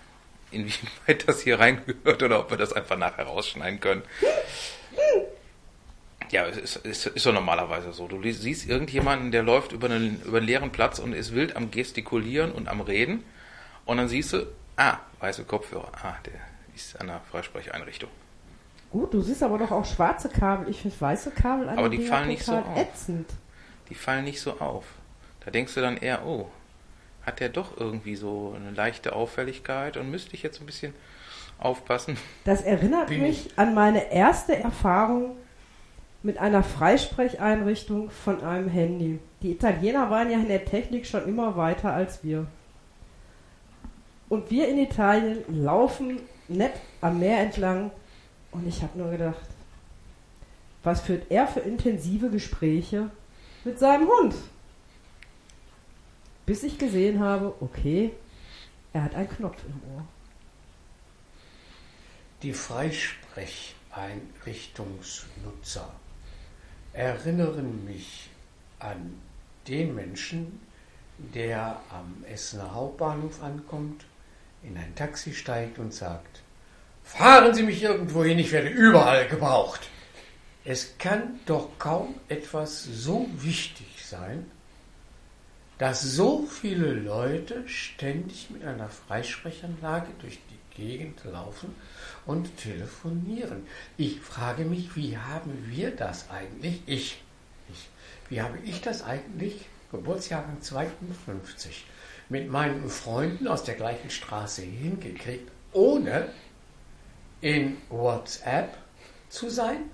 inwieweit das hier <laughs> reingehört oder ob wir das einfach nachher rausschneiden können. Ja, es ist, ist, ist doch normalerweise so. Du siehst irgendjemanden, der läuft über einen, über einen leeren Platz und ist wild am Gestikulieren und am Reden. Und dann siehst du, ah, weiße Kopfhörer. Ah, der ist an der Freisprecheinrichtung. Gut, du siehst aber doch auch schwarze Kabel. Ich finde weiße Kabel an Aber die fallen nicht so auf. ätzend. Die fallen nicht so auf. Da denkst du dann eher, oh, hat der doch irgendwie so eine leichte Auffälligkeit und müsste ich jetzt ein bisschen aufpassen. Das erinnert Bin mich an meine erste Erfahrung mit einer Freisprecheinrichtung von einem Handy. Die Italiener waren ja in der Technik schon immer weiter als wir. Und wir in Italien laufen nett am Meer entlang und ich habe nur gedacht, was führt er für intensive Gespräche mit seinem Hund? Bis ich gesehen habe, okay, er hat einen Knopf im Ohr. Die Freisprecheinrichtungsnutzer erinnern mich an den Menschen, der am Essener Hauptbahnhof ankommt, in ein Taxi steigt und sagt, fahren Sie mich irgendwo hin, ich werde überall gebraucht. Es kann doch kaum etwas so wichtig sein, dass so viele Leute ständig mit einer Freisprechanlage durch die Gegend laufen und telefonieren. Ich frage mich, wie haben wir das eigentlich, ich, ich wie habe ich das eigentlich, Geburtsjahrgang 52, mit meinen Freunden aus der gleichen Straße hingekriegt, ohne in WhatsApp zu sein,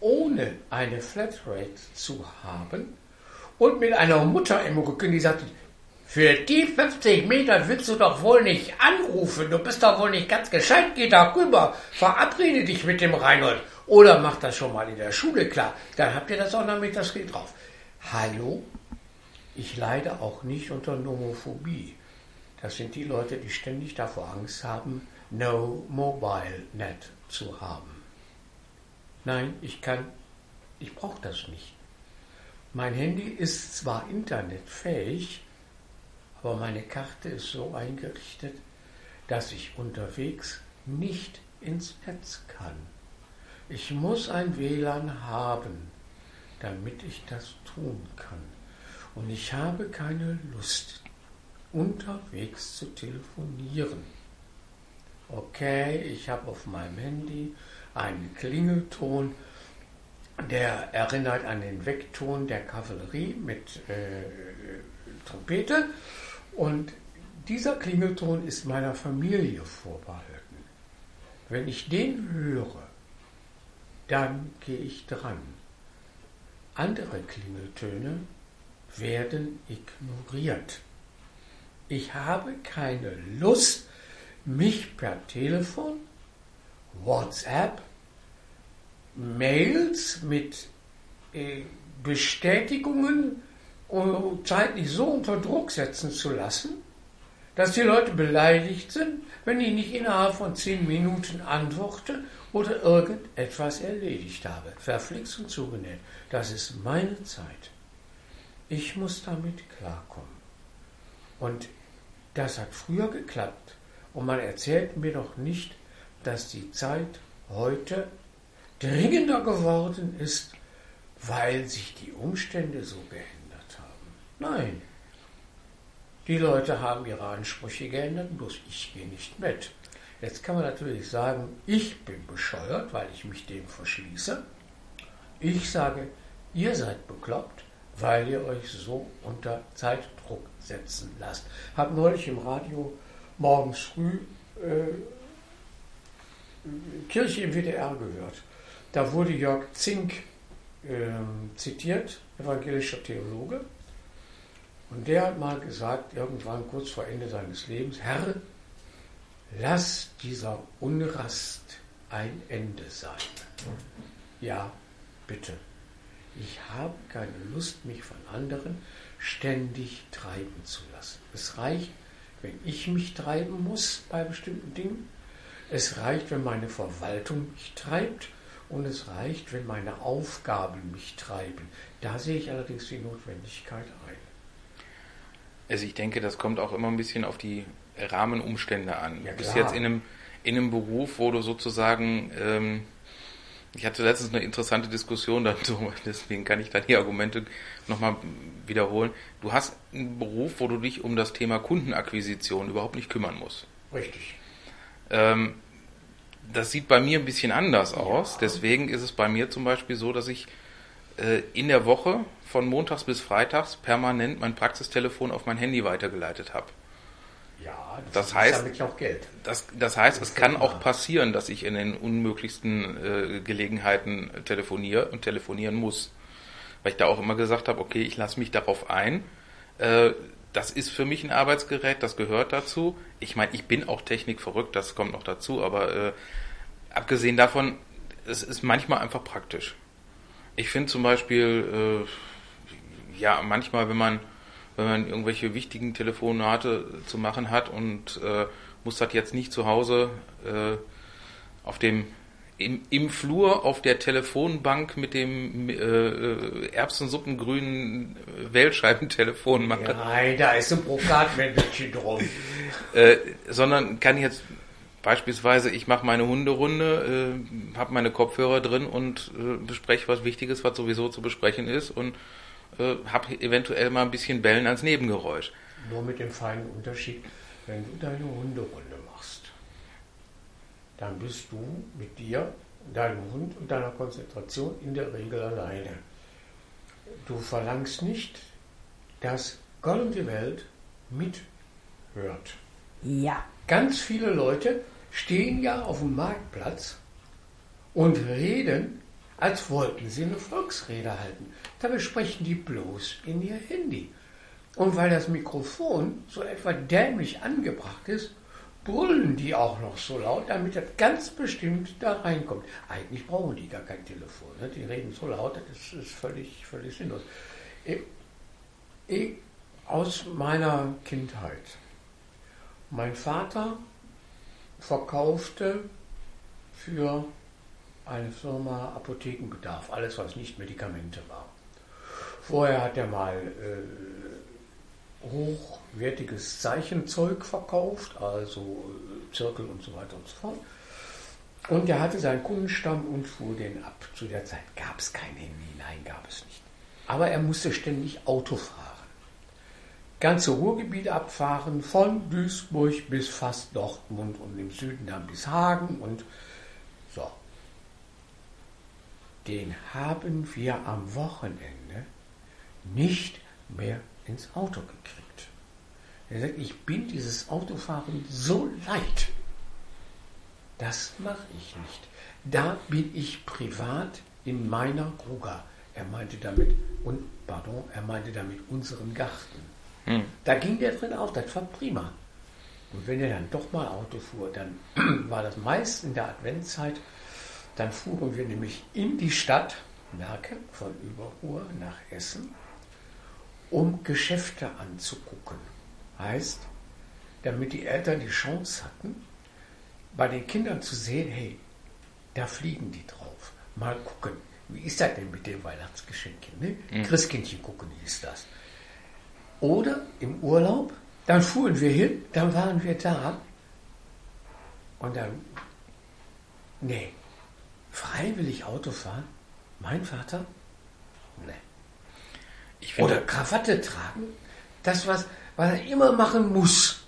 ohne eine Flatrate zu haben und mit einer Mutter im Rücken, die sagte, für die 50 Meter willst du doch wohl nicht anrufen, du bist doch wohl nicht ganz gescheit, geh da rüber, verabrede dich mit dem Reinhold. Oder mach das schon mal in der Schule klar, dann habt ihr das auch noch mit das Geld drauf. Hallo? Ich leide auch nicht unter Nomophobie. Das sind die Leute, die ständig davor Angst haben, No Mobile Net zu haben. Nein, ich kann, ich brauche das nicht. Mein Handy ist zwar internetfähig, aber meine Karte ist so eingerichtet, dass ich unterwegs nicht ins Netz kann. Ich muss ein WLAN haben, damit ich das tun kann. Und ich habe keine Lust, unterwegs zu telefonieren. Okay, ich habe auf meinem Handy einen Klingelton, der erinnert an den Weckton der Kavallerie mit äh, Trompete. Und dieser Klingelton ist meiner Familie vorbehalten. Wenn ich den höre, dann gehe ich dran. Andere Klingeltöne werden ignoriert. Ich habe keine Lust, mich per Telefon, WhatsApp, Mails mit äh, Bestätigungen und zeitlich so unter Druck setzen zu lassen, dass die Leute beleidigt sind, wenn ich nicht innerhalb von zehn Minuten antworte oder irgendetwas erledigt habe. Verflixt und zugenäht. Das ist meine Zeit. Ich muss damit klarkommen. Und das hat früher geklappt. Und man erzählt mir doch nicht, dass die Zeit heute dringender geworden ist, weil sich die Umstände so geändert. Nein. Die Leute haben ihre Ansprüche geändert, bloß ich gehe nicht mit. Jetzt kann man natürlich sagen, ich bin bescheuert, weil ich mich dem verschließe. Ich sage, ihr seid bekloppt, weil ihr euch so unter Zeitdruck setzen lasst. Hab neulich im Radio morgens früh äh, Kirche im WDR gehört. Da wurde Jörg Zink ähm, zitiert, evangelischer Theologe. Und der hat mal gesagt, irgendwann kurz vor Ende seines Lebens, Herr, lass dieser Unrast ein Ende sein. Ja, bitte. Ich habe keine Lust, mich von anderen ständig treiben zu lassen. Es reicht, wenn ich mich treiben muss bei bestimmten Dingen. Es reicht, wenn meine Verwaltung mich treibt. Und es reicht, wenn meine Aufgaben mich treiben. Da sehe ich allerdings die Notwendigkeit ein. Also ich denke, das kommt auch immer ein bisschen auf die Rahmenumstände an. Ja, du bist jetzt in einem, in einem Beruf, wo du sozusagen, ähm, ich hatte letztens eine interessante Diskussion <laughs> dazu, deswegen kann ich da die Argumente nochmal wiederholen. Du hast einen Beruf, wo du dich um das Thema Kundenakquisition überhaupt nicht kümmern musst. Richtig. Ähm, das sieht bei mir ein bisschen anders aus. Deswegen ist es bei mir zum Beispiel so, dass ich äh, in der Woche von montags bis freitags permanent mein Praxistelefon auf mein Handy weitergeleitet habe. Ja, Das ist heißt- ja auch Geld. Das, das heißt, Das es kann auch passieren, dass ich in den unmöglichsten äh, Gelegenheiten telefoniere und telefonieren muss. Weil ich da auch immer gesagt habe, okay, ich lasse mich darauf ein. Äh, das ist für mich ein Arbeitsgerät, das gehört dazu. Ich meine, ich bin auch technikverrückt, das kommt noch dazu, aber äh, abgesehen davon, es ist manchmal einfach praktisch. Ich finde zum Beispiel, äh, ja, manchmal, wenn man, wenn man irgendwelche wichtigen Telefonate zu machen hat und äh, muss das jetzt nicht zu Hause äh, auf dem im, im Flur auf der Telefonbank mit dem äh, äh, erbsensuppengrünen Wählscheibentelefon machen, Nein, da ist ein Brokatmäntelchen drum. <laughs> äh, sondern kann jetzt beispielsweise, ich mache meine Hunderunde, äh, habe meine Kopfhörer drin und äh, bespreche was Wichtiges, was sowieso zu besprechen ist und äh, habe eventuell mal ein bisschen Bellen als Nebengeräusch. Nur mit dem feinen Unterschied, wenn du deine Hunderunde machst, dann bist du mit dir, deinem Hund und deiner Konzentration in der Regel alleine. Du verlangst nicht, dass Gott und die Welt mithört. Ja. Ganz viele Leute stehen ja auf dem Marktplatz und reden, als wollten sie eine Volksrede halten. Dabei sprechen die bloß in ihr Handy. Und weil das Mikrofon so etwa dämlich angebracht ist, brüllen die auch noch so laut, damit das ganz bestimmt da reinkommt. Eigentlich brauchen die gar kein Telefon. Ne? Die reden so laut, das ist, völlig, völlig sinnlos. Ich, ich, aus meiner Kindheit. Mein Vater verkaufte für eine Firma Apothekenbedarf, alles was nicht Medikamente war. Vorher hat er mal äh, hochwertiges Zeichenzeug verkauft, also äh, Zirkel und so weiter und so fort. Und er hatte seinen Kundenstamm und fuhr den ab. Zu der Zeit gab es kein Handy, nein, gab es nicht. Aber er musste ständig Auto fahren. Ganze Ruhrgebiet abfahren, von Duisburg bis fast Dortmund und im Süden dann bis Hagen und. Den haben wir am Wochenende nicht mehr ins Auto gekriegt. Er sagt, ich bin dieses Autofahren so leid. Das mache ich nicht. Da bin ich privat in meiner Gruga. Er meinte damit, und pardon, er meinte damit unseren Garten. Hm. Da ging der drin auf, das war prima. Und wenn er dann doch mal Auto fuhr, dann <clears throat> war das meist in der Adventszeit, dann fuhren wir nämlich in die Stadt, Merke, von Überruhr nach Essen, um Geschäfte anzugucken. Heißt, damit die Eltern die Chance hatten, bei den Kindern zu sehen, hey, da fliegen die drauf. Mal gucken, wie ist das denn mit den Weihnachtsgeschenken? Ne? Christkindchen gucken hieß das. Oder im Urlaub, dann fuhren wir hin, dann waren wir da und dann, nee, freiwillig Auto fahren, mein Vater, nee. Ich Oder Krawatte tragen, das was, was er immer machen muss.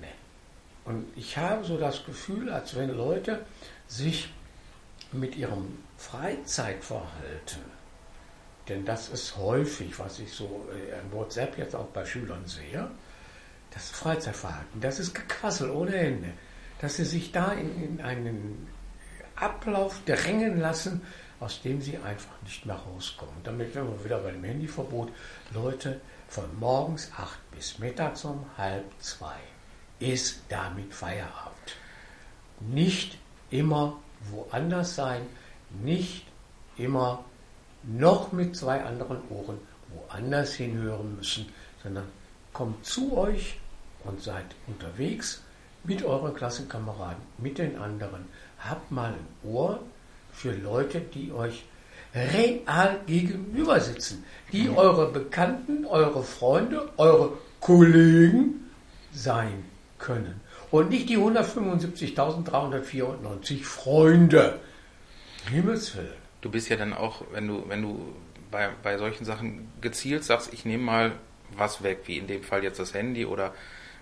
Nee. Und ich habe so das Gefühl, als wenn Leute sich mit ihrem Freizeitverhalten, denn das ist häufig, was ich so äh, an WhatsApp jetzt auch bei Schülern sehe, das Freizeitverhalten, das ist Gequassel ohne Ende. Dass sie sich da in, in einen Ablauf drängen lassen, aus dem sie einfach nicht mehr rauskommen. Damit wären wir wieder bei dem Handyverbot. Leute, von morgens 8 bis mittags um halb zwei ist damit Feierabend. Nicht immer woanders sein, nicht immer noch mit zwei anderen Ohren woanders hinhören müssen, sondern kommt zu euch und seid unterwegs mit euren Klassenkameraden, mit den anderen. Habt mal ein Ohr für Leute, die euch real gegenüber sitzen, die eure Bekannten, eure Freunde, eure Kollegen sein können. Und nicht die 175.394 Freunde. Himmels Willen. Du bist ja dann auch, wenn du, wenn du bei, bei solchen Sachen gezielt sagst, ich nehme mal was weg, wie in dem Fall jetzt das Handy oder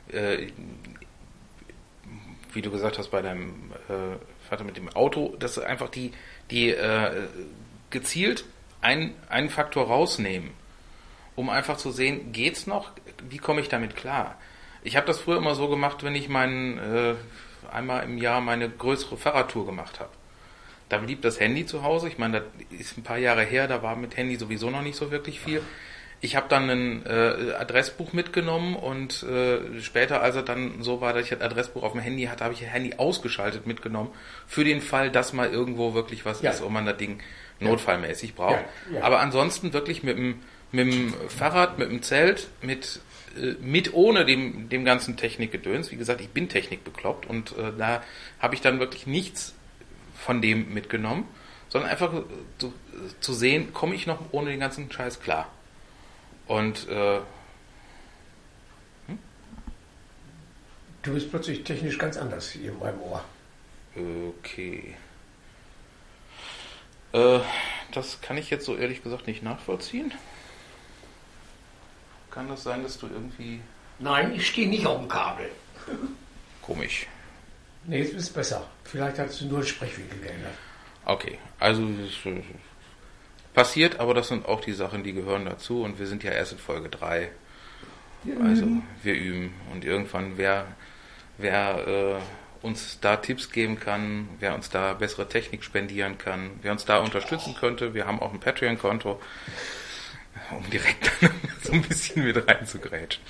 äh, wie du gesagt hast bei deinem äh, Vater mit dem Auto, dass einfach die, die äh, gezielt einen, einen Faktor rausnehmen, um einfach zu sehen, geht's noch, wie komme ich damit klar? Ich habe das früher immer so gemacht, wenn ich meinen äh, einmal im Jahr meine größere Fahrradtour gemacht habe. Da blieb das Handy zu Hause. Ich meine, das ist ein paar Jahre her, da war mit Handy sowieso noch nicht so wirklich viel. Ich habe dann ein äh, Adressbuch mitgenommen und äh, später, als er dann so war, dass ich ein Adressbuch auf dem Handy hatte, habe ich das Handy ausgeschaltet mitgenommen, für den Fall, dass mal irgendwo wirklich was ja. ist und man das Ding notfallmäßig braucht. Ja, ja. Aber ansonsten wirklich mit dem, mit dem Fahrrad, mit dem Zelt, mit äh, mit ohne dem, dem ganzen Technikgedöns. Wie gesagt, ich bin technikbekloppt und äh, da habe ich dann wirklich nichts von dem mitgenommen, sondern einfach zu, zu sehen, komme ich noch ohne den ganzen Scheiß klar. Und äh, hm? du bist plötzlich technisch ganz anders hier in meinem Ohr. Okay. Äh, das kann ich jetzt so ehrlich gesagt nicht nachvollziehen. Kann das sein, dass du irgendwie. Nein, ich stehe nicht auf dem Kabel. Komisch. Nee, jetzt ist es besser. Vielleicht hast du nur den Sprechwinkel geändert. Okay, also passiert, aber das sind auch die Sachen, die gehören dazu und wir sind ja erst in Folge 3. Wir also üben. wir üben und irgendwann wer, wer äh, uns da Tipps geben kann, wer uns da bessere Technik spendieren kann, wer uns da unterstützen könnte. Wir haben auch ein Patreon-Konto um direkt <laughs> so ein bisschen mit reinzugrätschen.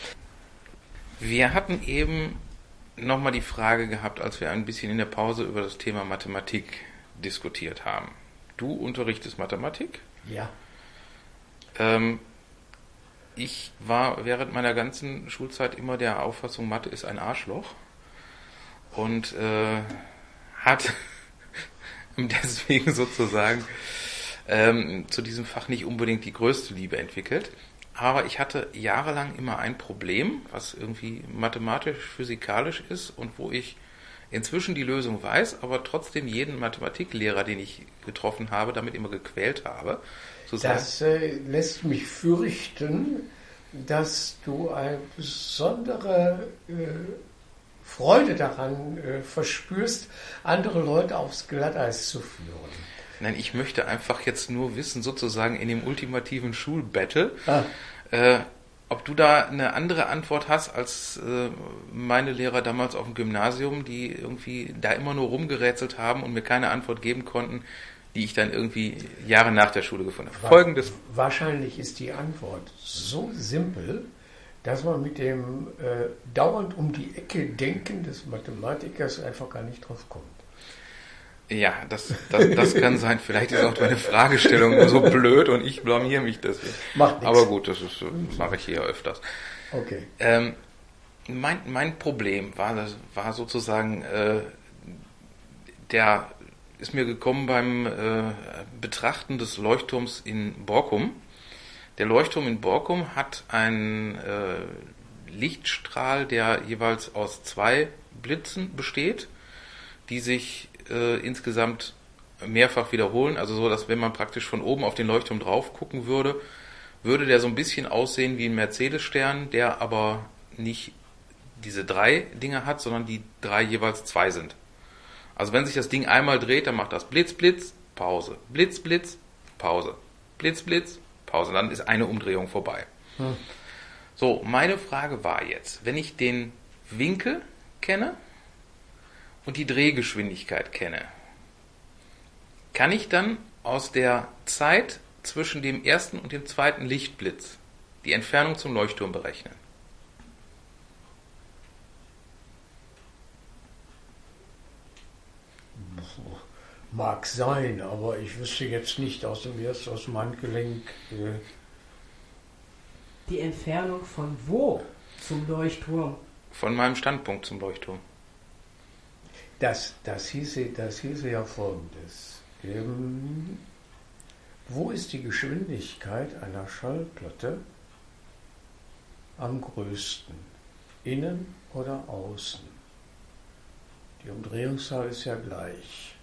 Wir hatten eben nochmal die Frage gehabt, als wir ein bisschen in der Pause über das Thema Mathematik diskutiert haben. Du unterrichtest Mathematik? Ja. Ähm, ich war während meiner ganzen Schulzeit immer der Auffassung, Mathe ist ein Arschloch. Und äh, hat <laughs> deswegen sozusagen ähm, zu diesem Fach nicht unbedingt die größte Liebe entwickelt. Aber ich hatte jahrelang immer ein Problem, was irgendwie mathematisch-physikalisch ist und wo ich inzwischen die Lösung weiß, aber trotzdem jeden Mathematiklehrer, den ich getroffen habe, damit immer gequält habe. das äh, lässt mich fürchten, dass du eine besondere äh, Freude daran äh, verspürst, andere Leute aufs Glatteis zu führen. Nein, ich möchte einfach jetzt nur wissen, sozusagen in dem ultimativen Schulbattle, ah. Ob du da eine andere Antwort hast als äh, meine Lehrer damals auf dem Gymnasium, die irgendwie da immer nur rumgerätselt haben und mir keine Antwort geben konnten, die ich dann irgendwie Jahre nach der Schule gefunden habe. Folgendes. Wahrscheinlich ist die Antwort so simpel, dass man mit dem äh, dauernd um die Ecke denken des Mathematikers einfach gar nicht drauf kommt. Ja, das, das, das kann sein. Vielleicht ist auch deine Fragestellung so <laughs> blöd und ich blamier mich deswegen. Macht nichts. Aber gut, das, ist, das mache ich hier öfters. Okay. Ähm, mein, mein Problem war, war sozusagen, äh, der ist mir gekommen beim äh, Betrachten des Leuchtturms in Borkum. Der Leuchtturm in Borkum hat einen äh, Lichtstrahl, der jeweils aus zwei Blitzen besteht, die sich äh, insgesamt mehrfach wiederholen. Also so, dass wenn man praktisch von oben auf den Leuchtturm drauf gucken würde, würde der so ein bisschen aussehen wie ein Mercedes-Stern, der aber nicht diese drei Dinge hat, sondern die drei jeweils zwei sind. Also wenn sich das Ding einmal dreht, dann macht das Blitz, Blitz, Pause, Blitz, Blitz, Pause, Blitz, Blitz, Pause. Dann ist eine Umdrehung vorbei. Hm. So, meine Frage war jetzt, wenn ich den Winkel kenne, und die Drehgeschwindigkeit kenne, kann ich dann aus der Zeit zwischen dem ersten und dem zweiten Lichtblitz die Entfernung zum Leuchtturm berechnen. Mag sein, aber ich wüsste jetzt nicht aus dem erst aus dem Handgelenk. Äh, Die Entfernung von wo zum Leuchtturm? Von meinem Standpunkt zum Leuchtturm. Das, das, hieße, das hieße ja folgendes. Ähm, wo ist die Geschwindigkeit einer Schallplatte am größten? Innen oder außen? Die Umdrehungszahl ist ja gleich.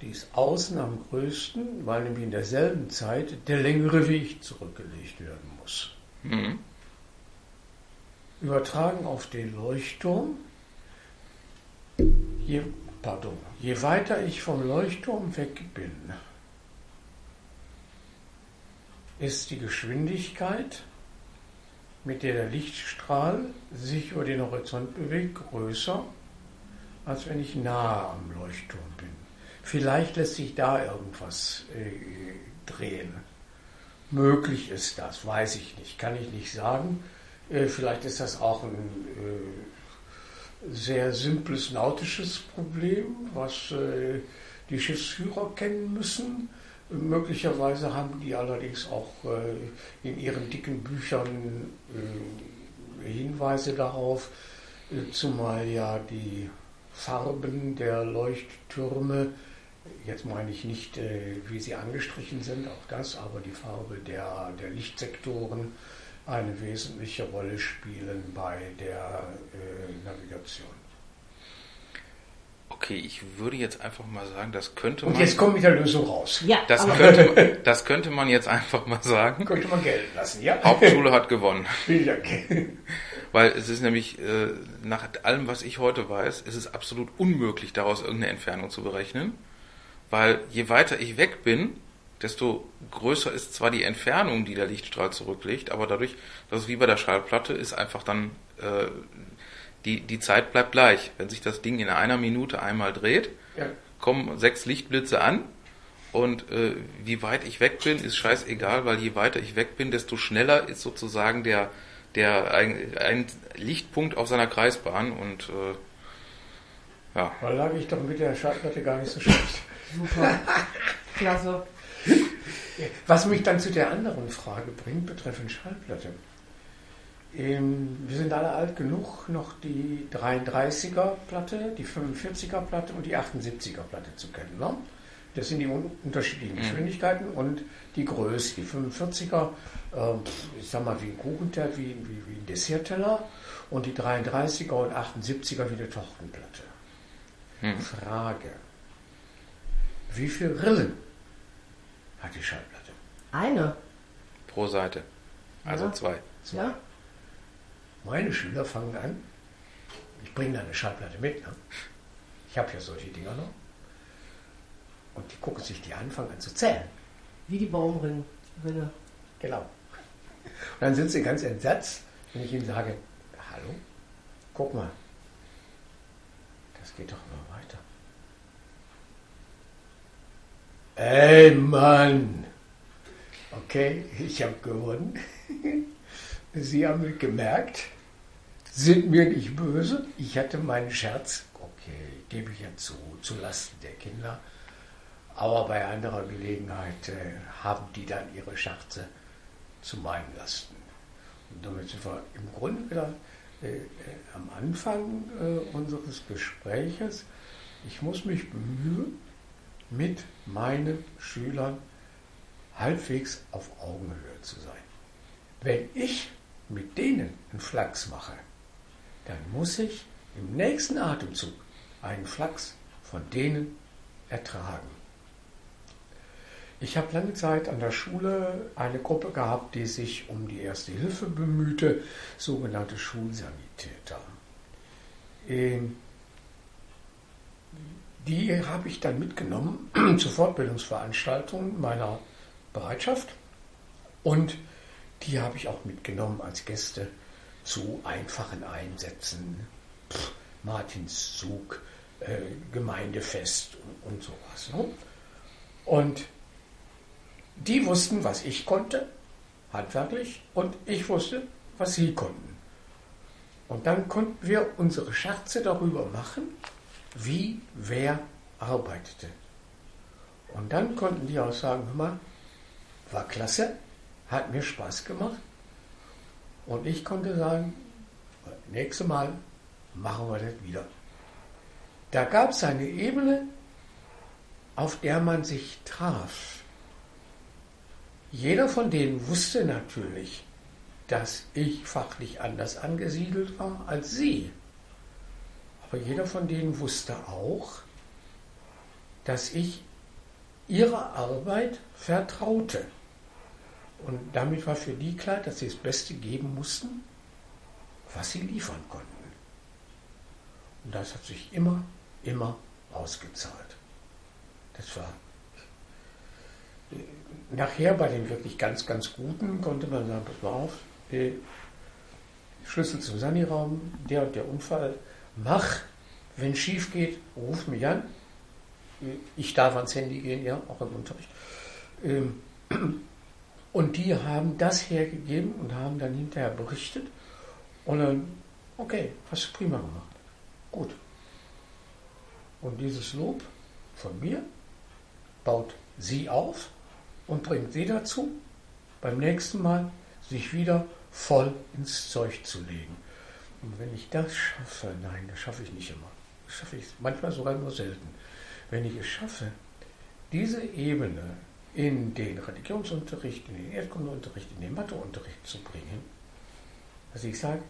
Die ist außen am größten, weil nämlich in derselben Zeit der längere Weg zurückgelegt werden muss. Mhm. Übertragen auf den Leuchtturm. Je, pardon, je weiter ich vom Leuchtturm weg bin, ist die Geschwindigkeit, mit der der Lichtstrahl sich über den Horizont bewegt, größer, als wenn ich nahe am Leuchtturm bin. Vielleicht lässt sich da irgendwas äh, drehen. Möglich ist das, weiß ich nicht, kann ich nicht sagen. Äh, vielleicht ist das auch ein äh, sehr simples nautisches Problem, was äh, die Schiffsführer kennen müssen. Möglicherweise haben die allerdings auch äh, in ihren dicken Büchern äh, Hinweise darauf, zumal ja die Farben der Leuchttürme, jetzt meine ich nicht, wie sie angestrichen sind, auch das, aber die Farbe der, der Lichtsektoren eine wesentliche Rolle spielen bei der äh, Navigation. Okay, ich würde jetzt einfach mal sagen, das könnte Und man. jetzt kommt mit der Lösung raus. Ja, Das aber könnte, man- das könnte man jetzt einfach mal sagen. Könnte man gelten lassen, ja? Hauptschule hat gewonnen. <laughs> Vielen Dank. Weil es ist nämlich, äh, nach allem, was ich heute weiß, ist es absolut unmöglich, daraus irgendeine Entfernung zu berechnen. Weil je weiter ich weg bin, desto größer ist zwar die Entfernung, die der Lichtstrahl zurücklegt, aber dadurch, dass es wie bei der Schallplatte ist, einfach dann, äh, die, die Zeit bleibt gleich. Wenn sich das Ding in einer Minute einmal dreht, Ja. kommen sechs Lichtblitze an und äh, wie weit ich weg bin, ist scheißegal, weil je weiter ich weg bin, desto schneller ist sozusagen der, der ein, ein Lichtpunkt auf seiner Kreisbahn und äh, ja, Da lag ich doch mit der Schallplatte gar nicht so schlecht. super. <laughs> Klasse. Was mich dann zu der anderen Frage bringt, betreffend Schallplatte. Ähm, wir sind alle alt genug, noch die 33er Platte, die 45er Platte und die 78er Platte zu kennen. Ne? Das sind die un unterschiedlichen Geschwindigkeiten und die Größe. Die 45er, äh, ich sag mal, wie ein Kuchenteller, wie, wie, wie ein Dessertteller und die 33er und 78er wie eine Tortenplatte. Frage. Wie viele Rillen hat die Schallplatte? Eine. pro Seite. Also Ja. zwei. Ja? Meine Schüler fangen an, ich bringe da eine Schallplatte mit, ne? ich habe ja solche Dinger noch, und die gucken sich die an, fangen an zu zählen. Wie die Baumringe. Genau. Und dann sind sie ganz entsetzt, wenn ich ihnen sage, hallo, guck mal, das geht doch immer weiter. Ey Mann! Okay, ich habe gewonnen. <laughs> Sie haben gemerkt, sind mir nicht böse. Ich hatte meinen Scherz, okay, gebe ich ja zu, zu Lasten der Kinder. Aber bei anderer Gelegenheit äh, haben die dann ihre Scherze zu meinen Lasten. Und damit sind wir im Grunde wieder äh, äh, am Anfang äh, unseres Gespräches. Ich muss mich bemühen, mit meinen Schülern halbwegs auf Augenhöhe zu sein. Wenn ich mit denen einen Flachs mache, dann muss ich im nächsten Atemzug einen Flachs von denen ertragen. Ich habe lange Zeit an der Schule eine Gruppe gehabt, die sich um die Erste Hilfe bemühte, sogenannte Schulsanitäter. Ähm, die habe ich dann mitgenommen <clears throat> zu Fortbildungsveranstaltungen meiner Bereitschaft und die habe ich auch mitgenommen als Gäste zu einfachen Einsätzen, Pff, Martinszug, äh, Gemeindefest und, und sowas. Ne? Und die wussten, was ich konnte, handwerklich, und ich wusste, was sie konnten. Und dann konnten wir unsere Scherze darüber machen, wie wer arbeitete. Und dann konnten die auch sagen, hör mal, war klasse, hat mir Spaß gemacht. Und ich konnte sagen, nächstes Mal machen wir das wieder. Da gab es eine Ebene, auf der man sich traf. Jeder von denen wusste natürlich, dass ich fachlich anders angesiedelt war als sie. Aber jeder von denen wusste auch, dass ich ihrer Arbeit vertraute. Und damit war für die klar, dass sie das Beste geben mussten, was sie liefern konnten. Und das hat sich immer, immer ausgezahlt. Das war nachher bei den wirklich ganz, ganz Guten konnte man sagen, pass mal auf, Schlüssel zum Saniraum, der und der Unfall, mach, wenn schief geht, ruf mich an. Ich darf ans Handy gehen, ja, auch im Unterricht. Ähm, <clears throat> und die haben das hergegeben und haben dann hinterher berichtet. Und dann, okay, hast du prima gemacht. Gut. Und dieses Lob von mir baut sie auf und bringt sie dazu, beim nächsten Mal sich wieder voll ins Zeug zu legen. Und wenn ich das schaffe, nein, das schaffe ich nicht immer. Das schaffe ich manchmal sogar nur selten. Wenn ich es schaffe, diese Ebene in den Religionsunterricht, in den Erdkundeunterricht, in den Matheunterricht zu bringen, dass ich sage,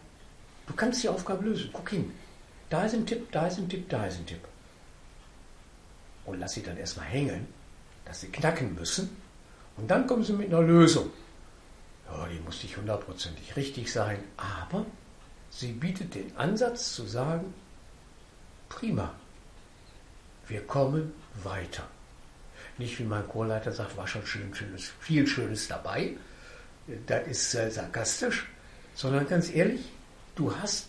du kannst die Aufgabe lösen, guck hin. Da ist ein Tipp, da ist ein Tipp, da ist ein Tipp. Und lass sie dann erstmal hängen, dass sie knacken müssen. Und dann kommen sie mit einer Lösung. Ja, die muss nicht hundertprozentig richtig sein, aber sie bietet den Ansatz zu sagen, prima, wir kommen weiter. Nicht wie mein Chorleiter sagt, war schon schön, schönes, viel Schönes dabei. Das ist äh, sarkastisch, sondern ganz ehrlich, du hast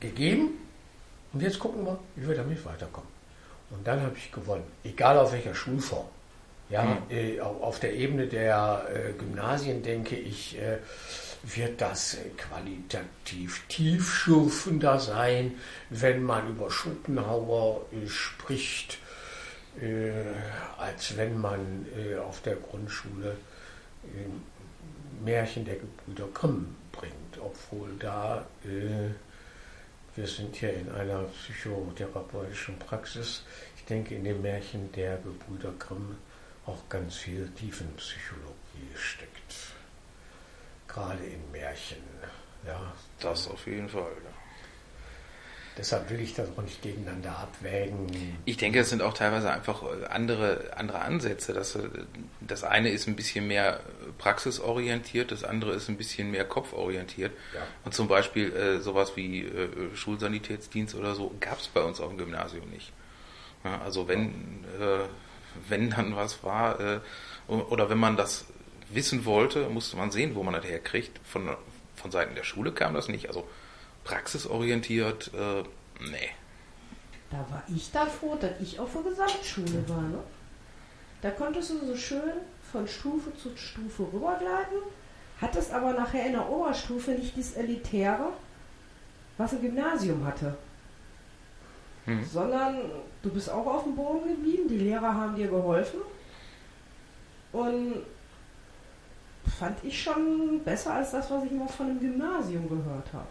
gegeben und jetzt gucken wir, wie wir damit weiterkommen. Und dann habe ich gewonnen, egal auf welcher Schulform. Ja, mhm. äh, auf der Ebene der äh, Gymnasien denke ich, äh, wird das qualitativ tiefschürfender sein, wenn man über Schopenhauer äh, spricht, äh, als wenn man äh, auf der Grundschule Märchen der Gebrüder Grimm bringt, obwohl da wir sind hier in einer psychotherapeutischen Praxis. Ich denke, in dem Märchen der Gebrüder Grimm auch ganz viel Tiefenpsychologie steckt. Gerade in Märchen. Ja. Das auf jeden Fall. Ja. Deshalb will ich das auch nicht gegeneinander abwägen. Ich denke, es sind auch teilweise einfach andere, andere Ansätze. Das, das eine ist ein bisschen mehr praxisorientiert, das andere ist ein bisschen mehr kopforientiert. Ja. Und zum Beispiel äh, sowas wie äh, Schulsanitätsdienst oder so gab es bei uns auf dem Gymnasium nicht. Ja, also wenn, äh, wenn dann was war, äh, oder wenn man das wissen wollte, musste man sehen, wo man das herkriegt. Von, von Seiten der Schule kam das nicht. Also praxisorientiert, äh, nee. Da war ich da froh, dass ich auf der Gesamtschule war. Ne? Da konntest du so schön von Stufe zu Stufe rübergleiten, hattest aber nachher in der Oberstufe nicht dieses Elitäre, was ein Gymnasium hatte. Hm. Sondern du bist auch auf dem Boden geblieben, die Lehrer haben dir geholfen. Und fand ich schon besser als das, was ich immer von dem Gymnasium gehört habe.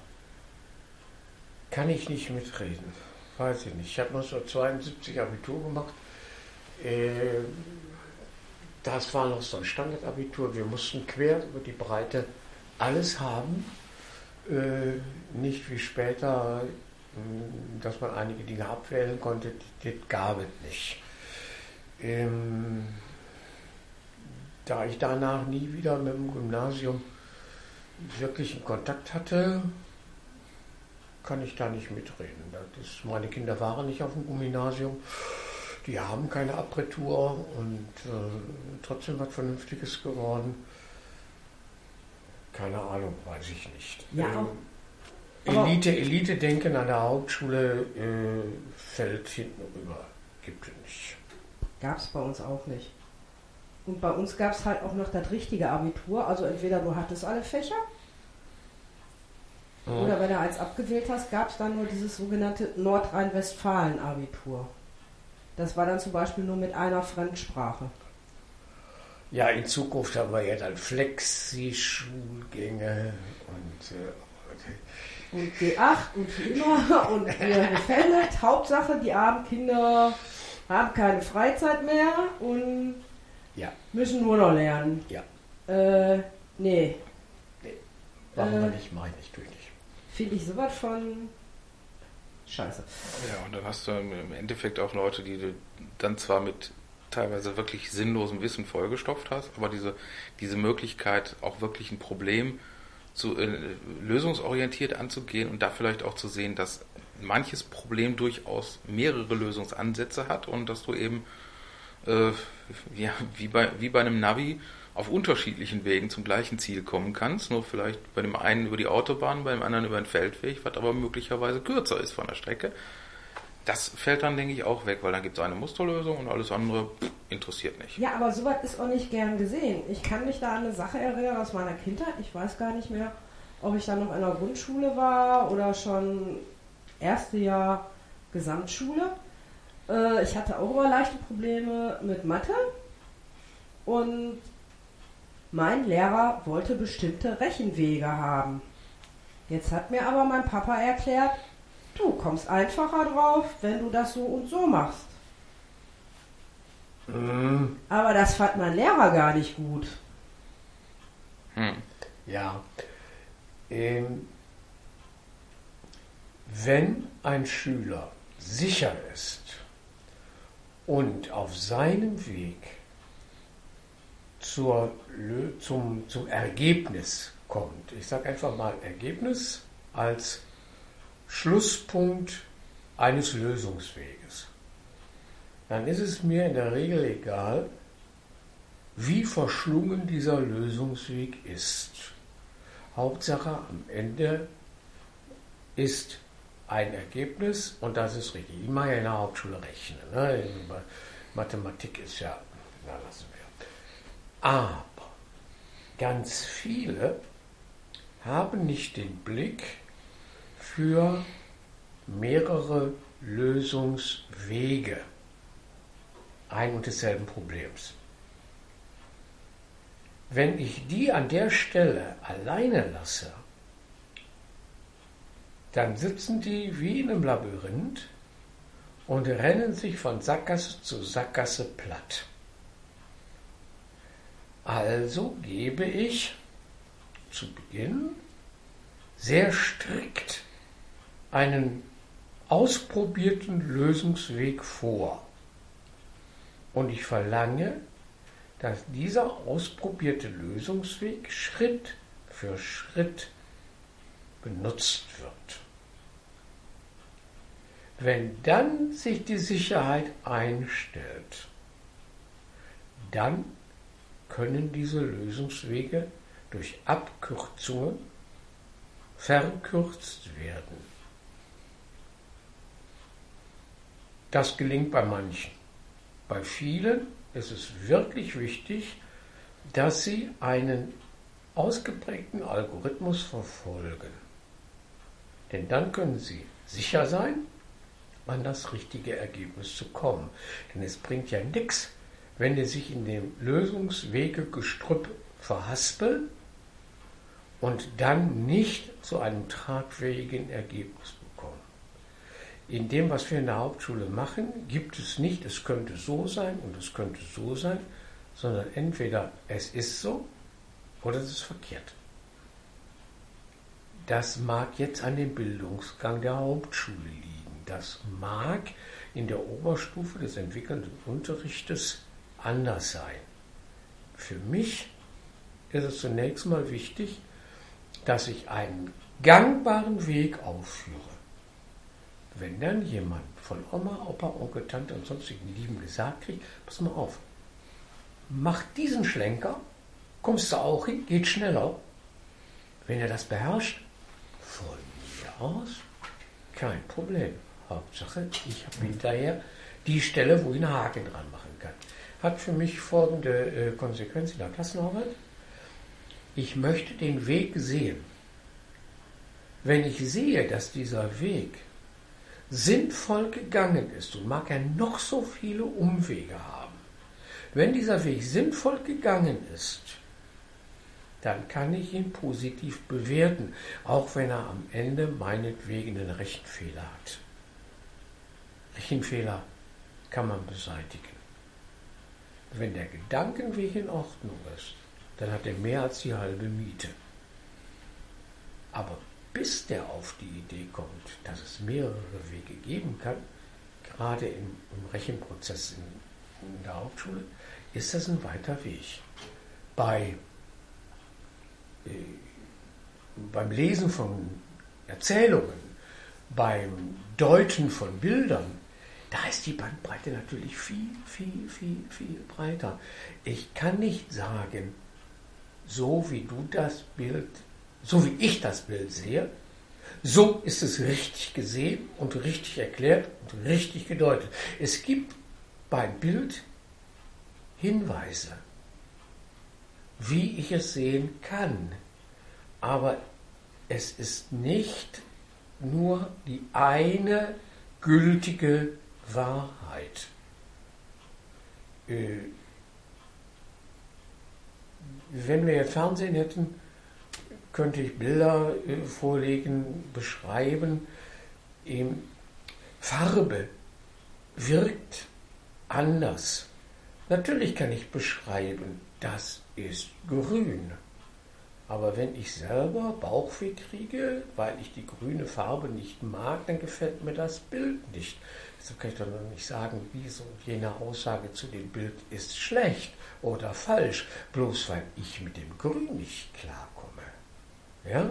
Kann ich nicht mitreden. Weiß ich nicht. Ich habe 1972 Abitur gemacht. Äh, das war noch so ein Standardabitur. Wir mussten quer über die Breite alles haben. Äh, nicht wie später, dass man einige Dinge abwählen konnte. Das gab es nicht. Ähm, da ich danach nie wieder mit dem Gymnasium wirklich in Kontakt hatte, kann ich da nicht mitreden. Das ist, meine Kinder waren nicht auf dem Gymnasium, die haben keine Abitur und äh, trotzdem was Vernünftiges geworden. Keine Ahnung, weiß ich nicht. Ja, ähm, Elite, Elite denken an der Hauptschule äh, fällt hinten rüber. Gibt es nicht. Gab es bei uns auch nicht. Und bei uns gab es halt auch noch das richtige Abitur. Also entweder du hattest alle Fächer oder wenn du eins abgewählt hast, gab es dann nur dieses sogenannte Nordrhein-Westfalen-Abitur. Das war dann zum Beispiel nur mit einer Fremdsprache. Ja, in Zukunft haben wir ja dann Flexi-Schulgänge und, äh, Und G8 und für immer und mir <laughs> gefällt. Hauptsache, die armen Kinder haben keine Freizeit mehr und ja, müssen nur noch lernen. ja, Äh, nee, machen wir Äh. nicht, meine ich, tue ich nicht. finde ich sowas von scheiße. Ja, und dann hast du im Endeffekt auch Leute, die du dann zwar mit teilweise wirklich sinnlosem Wissen vollgestopft hast, aber diese, diese Möglichkeit, auch wirklich ein Problem zu, äh, lösungsorientiert anzugehen und da vielleicht auch zu sehen, dass manches Problem durchaus mehrere Lösungsansätze hat und dass du eben äh, ja, wie, bei, wie bei einem Navi auf unterschiedlichen Wegen zum gleichen Ziel kommen kannst, nur vielleicht bei dem einen über die Autobahn, beim anderen über den Feldweg, was aber möglicherweise kürzer ist von der Strecke. Das fällt dann, denke ich, auch weg, weil dann gibt es eine Musterlösung und alles andere pff, interessiert nicht. Ja, aber sowas ist auch nicht gern gesehen. Ich kann mich da an eine Sache erinnern aus meiner Kindheit. Ich weiß gar nicht mehr, ob ich dann noch in der Grundschule war oder schon erste Jahr Gesamtschule. Äh, ich hatte auch immer leichte Probleme mit Mathe und mein Lehrer wollte bestimmte Rechenwege haben. Jetzt hat mir aber mein Papa erklärt, du kommst einfacher drauf, wenn du das so und so machst. Mhm. Aber das fand mein Lehrer gar nicht gut. Hm. Ja. Ähm, wenn ein Schüler sicher ist und auf seinem Weg zur, zum, zum Ergebnis kommt, ich sage einfach mal Ergebnis als Schlusspunkt eines Lösungsweges, dann ist es mir in der Regel egal, wie verschlungen dieser Lösungsweg ist. Hauptsache am Ende ist ein Ergebnis und das ist richtig. Ich mache ja in der Hauptschule rechnen. Ne? Mathematik ist ja, na lassen wir. Aber ganz viele haben nicht den Blick für mehrere Lösungswege ein und desselben Problems. Wenn ich die an der Stelle alleine lasse, dann sitzen die wie in einem Labyrinth und rennen sich von Sackgasse zu Sackgasse platt. Also gebe ich zu Beginn sehr strikt einen ausprobierten Lösungsweg vor. Und ich verlange, dass dieser ausprobierte Lösungsweg Schritt für Schritt benutzt wird. Wenn dann sich die Sicherheit einstellt, dann können diese Lösungswege durch Abkürzungen verkürzt werden. Das gelingt bei manchen. Bei vielen ist es wirklich wichtig, dass sie einen ausgeprägten Algorithmus verfolgen. Denn dann können sie sicher sein, an das richtige Ergebnis zu kommen. Denn es bringt ja nichts, wenn die sich in dem Lösungswegegestrüpp verhaspeln und dann nicht zu einem tragfähigen Ergebnis bekommen. In dem, was wir in der Hauptschule machen, gibt es nicht, es könnte so sein und es könnte so sein, sondern entweder es ist so oder es ist verkehrt. Das mag jetzt an dem Bildungsgang der Hauptschule liegen. Das mag in der Oberstufe des entwickelnden Unterrichtes anders sein. Für mich ist es zunächst mal wichtig, dass ich einen gangbaren Weg aufführe. Wenn dann jemand von Oma, Opa, Onkel, Tante und sonstigen Lieben gesagt kriegt, pass mal auf, mach diesen Schlenker, kommst du auch hin, geht schneller. Wenn er das beherrscht, von mir aus, kein Problem. Hauptsache, ich habe hinterher die Stelle, wo ich einen Haken dran machen kann. hat für mich folgende äh, Konsequenz in der Klassenarbeit. Ich möchte den Weg sehen. Wenn ich sehe, dass dieser Weg sinnvoll gegangen ist und mag er noch so viele Umwege haben, wenn dieser Weg sinnvoll gegangen ist, dann kann ich ihn positiv bewerten, auch wenn er am Ende meinetwegen einen Rechenfehler hat. Rechenfehler kann man beseitigen. Wenn der Gedankenweg in Ordnung ist, dann hat er mehr als die halbe Miete. Aber bis der auf die Idee kommt, dass es mehrere Wege geben kann, gerade im, im Rechenprozess in, in der Hauptschule, ist das ein weiter Weg. Bei, beim Lesen von Erzählungen, beim Deuten von Bildern, da ist die Bandbreite natürlich viel, viel, viel, viel breiter. Ich kann nicht sagen, so wie du das Bild, so wie ich das Bild sehe, so ist es richtig gesehen und richtig erklärt und richtig gedeutet. Es gibt beim Bild Hinweise, wie ich es sehen kann. Aber es ist nicht nur die eine gültige Wahrheit. Äh, wenn wir jetzt Fernsehen hätten, könnte ich Bilder äh, vorlegen, beschreiben. Farbe wirkt anders. Natürlich kann ich beschreiben, das ist grün. Aber wenn ich selber Bauchweh kriege, weil ich die grüne Farbe nicht mag, dann gefällt mir das Bild nicht. So kann ich doch noch nicht sagen, und jene Aussage zu dem Bild ist schlecht oder falsch, bloß weil ich mit dem Grün nicht klarkomme. Ja?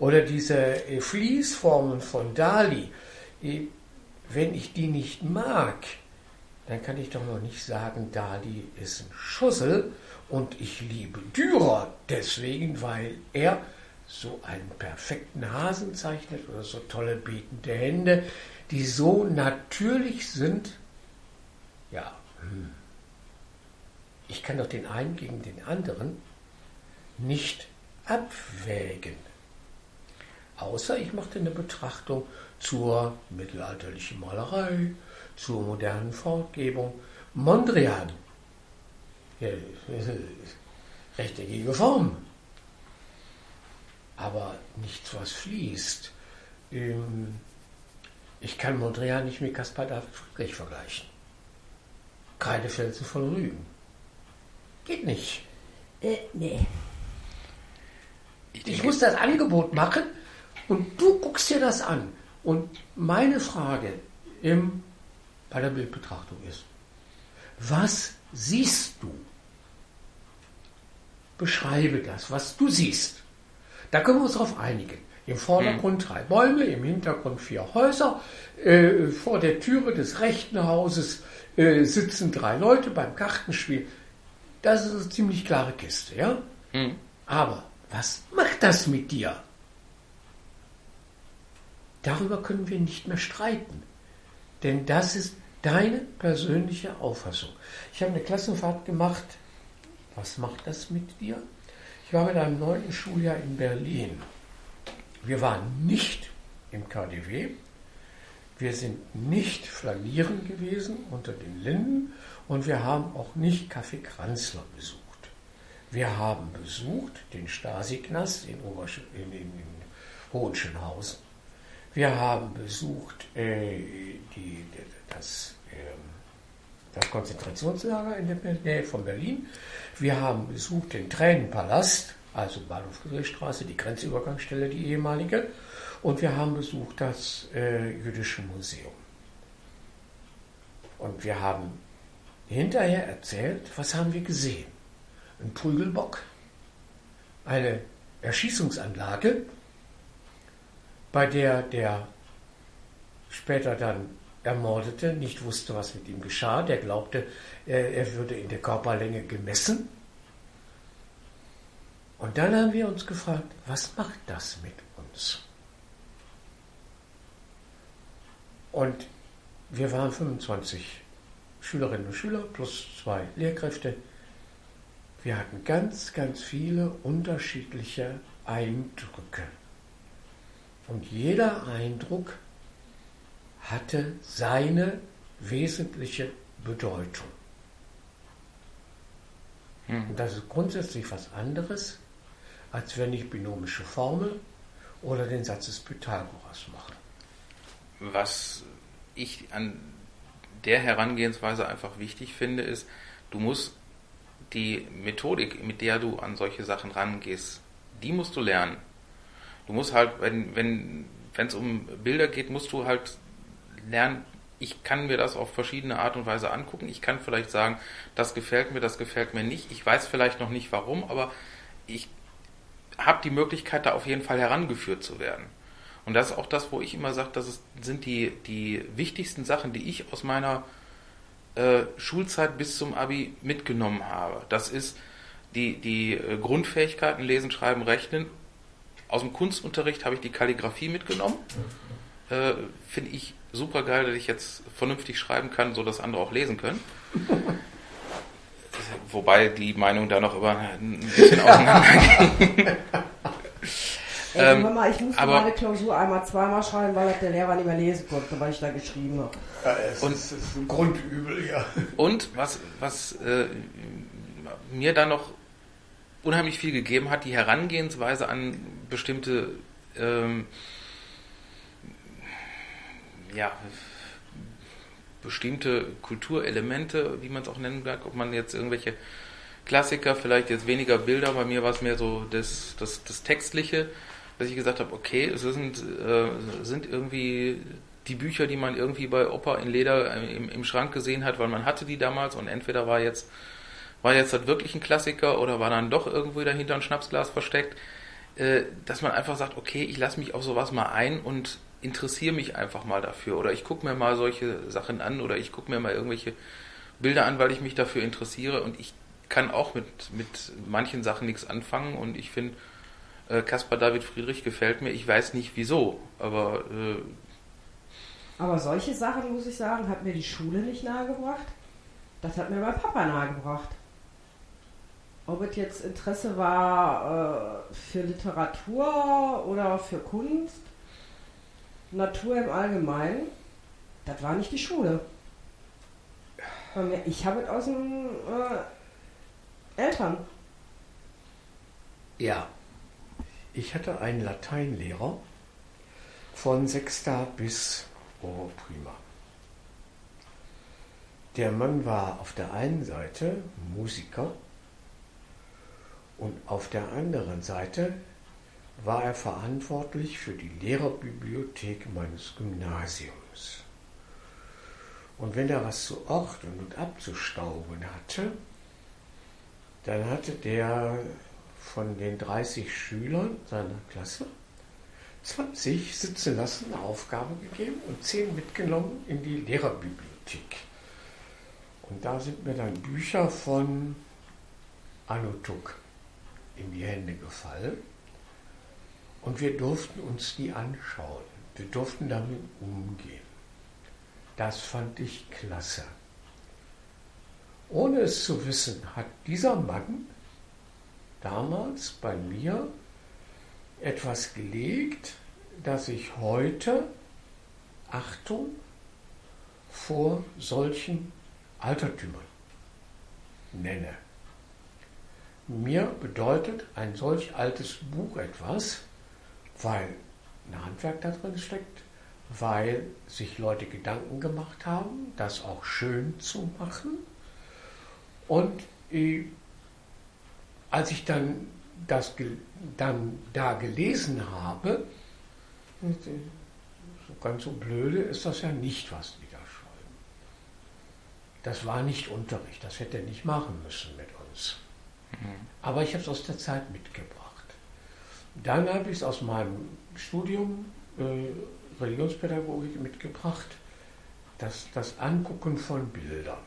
Oder diese äh, Fließformen von Dali, äh, wenn ich die nicht mag, dann kann ich doch noch nicht sagen, Dali ist ein Schussel und ich liebe Dürer deswegen, weil er so einen perfekten Hasen zeichnet oder so tolle betende Hände die so natürlich sind, ja, ich kann doch den einen gegen den anderen nicht abwägen. Außer ich mache eine Betrachtung zur mittelalterlichen Malerei, zur modernen Fortgebung. Mondrian, ja, rechteckige Form, aber nichts, was fließt. Ähm, ich kann Mondrian nicht mit Caspar David Friedrich vergleichen. Kreidefelsen von Rügen. Geht nicht. Äh, nee. Ich, ich muss das Angebot machen und du guckst dir das an. Und meine Frage im, bei der Bildbetrachtung ist, was siehst du? Beschreibe das, was du siehst. Da können wir uns darauf einigen. Im Vordergrund drei Bäume, im Hintergrund vier Häuser. Äh, vor der Türe des rechten Hauses äh, sitzen drei Leute beim Kartenspiel. Das ist eine ziemlich klare Kiste, ja? Mhm. Aber was macht das mit dir? Darüber können wir nicht mehr streiten. Denn das ist deine persönliche Auffassung. Ich habe eine Klassenfahrt gemacht. Was macht das mit dir? Ich war mit einem neunten Schuljahr in Berlin. Wir waren nicht im KDW, wir sind nicht flanieren gewesen unter den Linden und wir haben auch nicht Kaffee Kranzler besucht. Wir haben besucht den Stasi-Knast in, in, in, in Hohenschönhausen. Wir haben besucht äh, die, das, äh, das Konzentrationslager in der Nähe von Berlin. Wir haben besucht den Tränenpalast also Bahnhof Friedrichstraße, die Grenzübergangsstelle, die ehemalige. Und wir haben besucht das äh, Jüdische Museum. Und wir haben hinterher erzählt, was haben wir gesehen? Ein Prügelbock, eine Erschießungsanlage, bei der der später dann Ermordete nicht wusste, was mit ihm geschah. Der glaubte, er würde in der Körperlänge gemessen und dann haben wir uns gefragt, was macht das mit uns? Und wir waren 25 Schülerinnen und Schüler plus zwei Lehrkräfte. Wir hatten ganz, ganz viele unterschiedliche Eindrücke. Und jeder Eindruck hatte seine wesentliche Bedeutung. Hm. Und das ist grundsätzlich was anderes, als wenn ich binomische Formel oder den Satz des Pythagoras mache. Was ich an der Herangehensweise einfach wichtig finde, ist, du musst die Methodik, mit der du an solche Sachen rangehst, die musst du lernen. Du musst halt, wenn wenn wenn es um Bilder geht, musst du halt lernen. Ich kann mir das auf verschiedene Art und Weise angucken. Ich kann vielleicht sagen, das gefällt mir, das gefällt mir nicht. Ich weiß vielleicht noch nicht warum, aber ich habe die Möglichkeit, da auf jeden Fall herangeführt zu werden. Und das ist auch das, wo ich immer sage, das ist, sind die, die wichtigsten Sachen, die ich aus meiner äh, Schulzeit bis zum Abi mitgenommen habe. Das ist die, die äh, Grundfähigkeiten, Lesen, Schreiben, Rechnen. Aus dem Kunstunterricht habe ich die Kalligrafie mitgenommen. Äh, Finde ich super geil, dass ich jetzt vernünftig schreiben kann, so dass andere auch lesen können. <laughs> Wobei die Meinung da noch über ein bisschen auseinandergehen. <laughs> Ey, Ähm, Mama, ich musste aber- meine Klausur einmal zweimal schreiben, weil der Lehrer nicht mehr lesen konnte, weil ich da geschrieben habe. Ja, es Und- ist, es ist ein Grundübel, ja. Und was, was äh, mir da noch unheimlich viel gegeben hat, die Herangehensweise an bestimmte ähm, ja, bestimmte Kulturelemente, wie man es auch nennen mag, ob man jetzt irgendwelche Klassiker, vielleicht jetzt weniger Bilder, bei mir war es mehr so das, das, das Textliche, dass ich gesagt habe, okay, es sind, äh, sind irgendwie die Bücher, die man irgendwie bei Opa in Leder äh, im, im Schrank gesehen hat, weil man hatte die damals und entweder war jetzt war jetzt das wirklich ein Klassiker oder war dann doch irgendwo dahinter ein Schnapsglas versteckt, äh, dass man einfach sagt, okay, ich lasse mich auf sowas mal ein und interessiere mich einfach mal dafür oder ich gucke mir mal solche Sachen an oder ich gucke mir mal irgendwelche Bilder an, weil ich mich dafür interessiere und ich kann auch mit, mit manchen Sachen nichts anfangen und ich finde, äh, Caspar David Friedrich gefällt mir, ich weiß nicht wieso, aber äh, Aber solche Sachen, muss ich sagen, hat mir die Schule nicht nahegebracht. Das hat mir mein Papa nahegebracht. Ob es jetzt Interesse war äh, für Literatur oder für Kunst, Natur im Allgemeinen, das war nicht die Schule. Ich habe es aus den äh, Eltern. Ja. Ich hatte einen Lateinlehrer von sechster bis oh, prima. Der Mann war auf der einen Seite Musiker und auf der anderen Seite war er verantwortlich für die Lehrerbibliothek meines Gymnasiums. Und wenn er was zu ordnen und abzustauben hatte, dann hatte der von den 30 Schülern seiner Klasse 20 sitzen lassen, eine Aufgabe gegeben und 10 mitgenommen in die Lehrerbibliothek. Und da sind mir dann Bücher von Anutuk in die Hände gefallen. Und wir durften uns die anschauen. Wir durften damit umgehen. Das fand ich klasse. Ohne es zu wissen, hat dieser Mann damals bei mir etwas gelegt, das ich heute Achtung vor solchen Altertümern nenne. Mir bedeutet ein solch altes Buch etwas, weil ein Handwerk da drin steckt, weil sich Leute Gedanken gemacht haben, das auch schön zu machen. Und äh, als ich dann das dann da gelesen habe, so ganz so blöde ist das ja nicht, was die da schreiben. Das war nicht Unterricht, das hätte er nicht machen müssen mit uns. Aber ich habe es aus der Zeit mitgebracht. Dann habe ich es aus meinem Studium äh, Religionspädagogik mitgebracht, das, das Angucken von Bildern.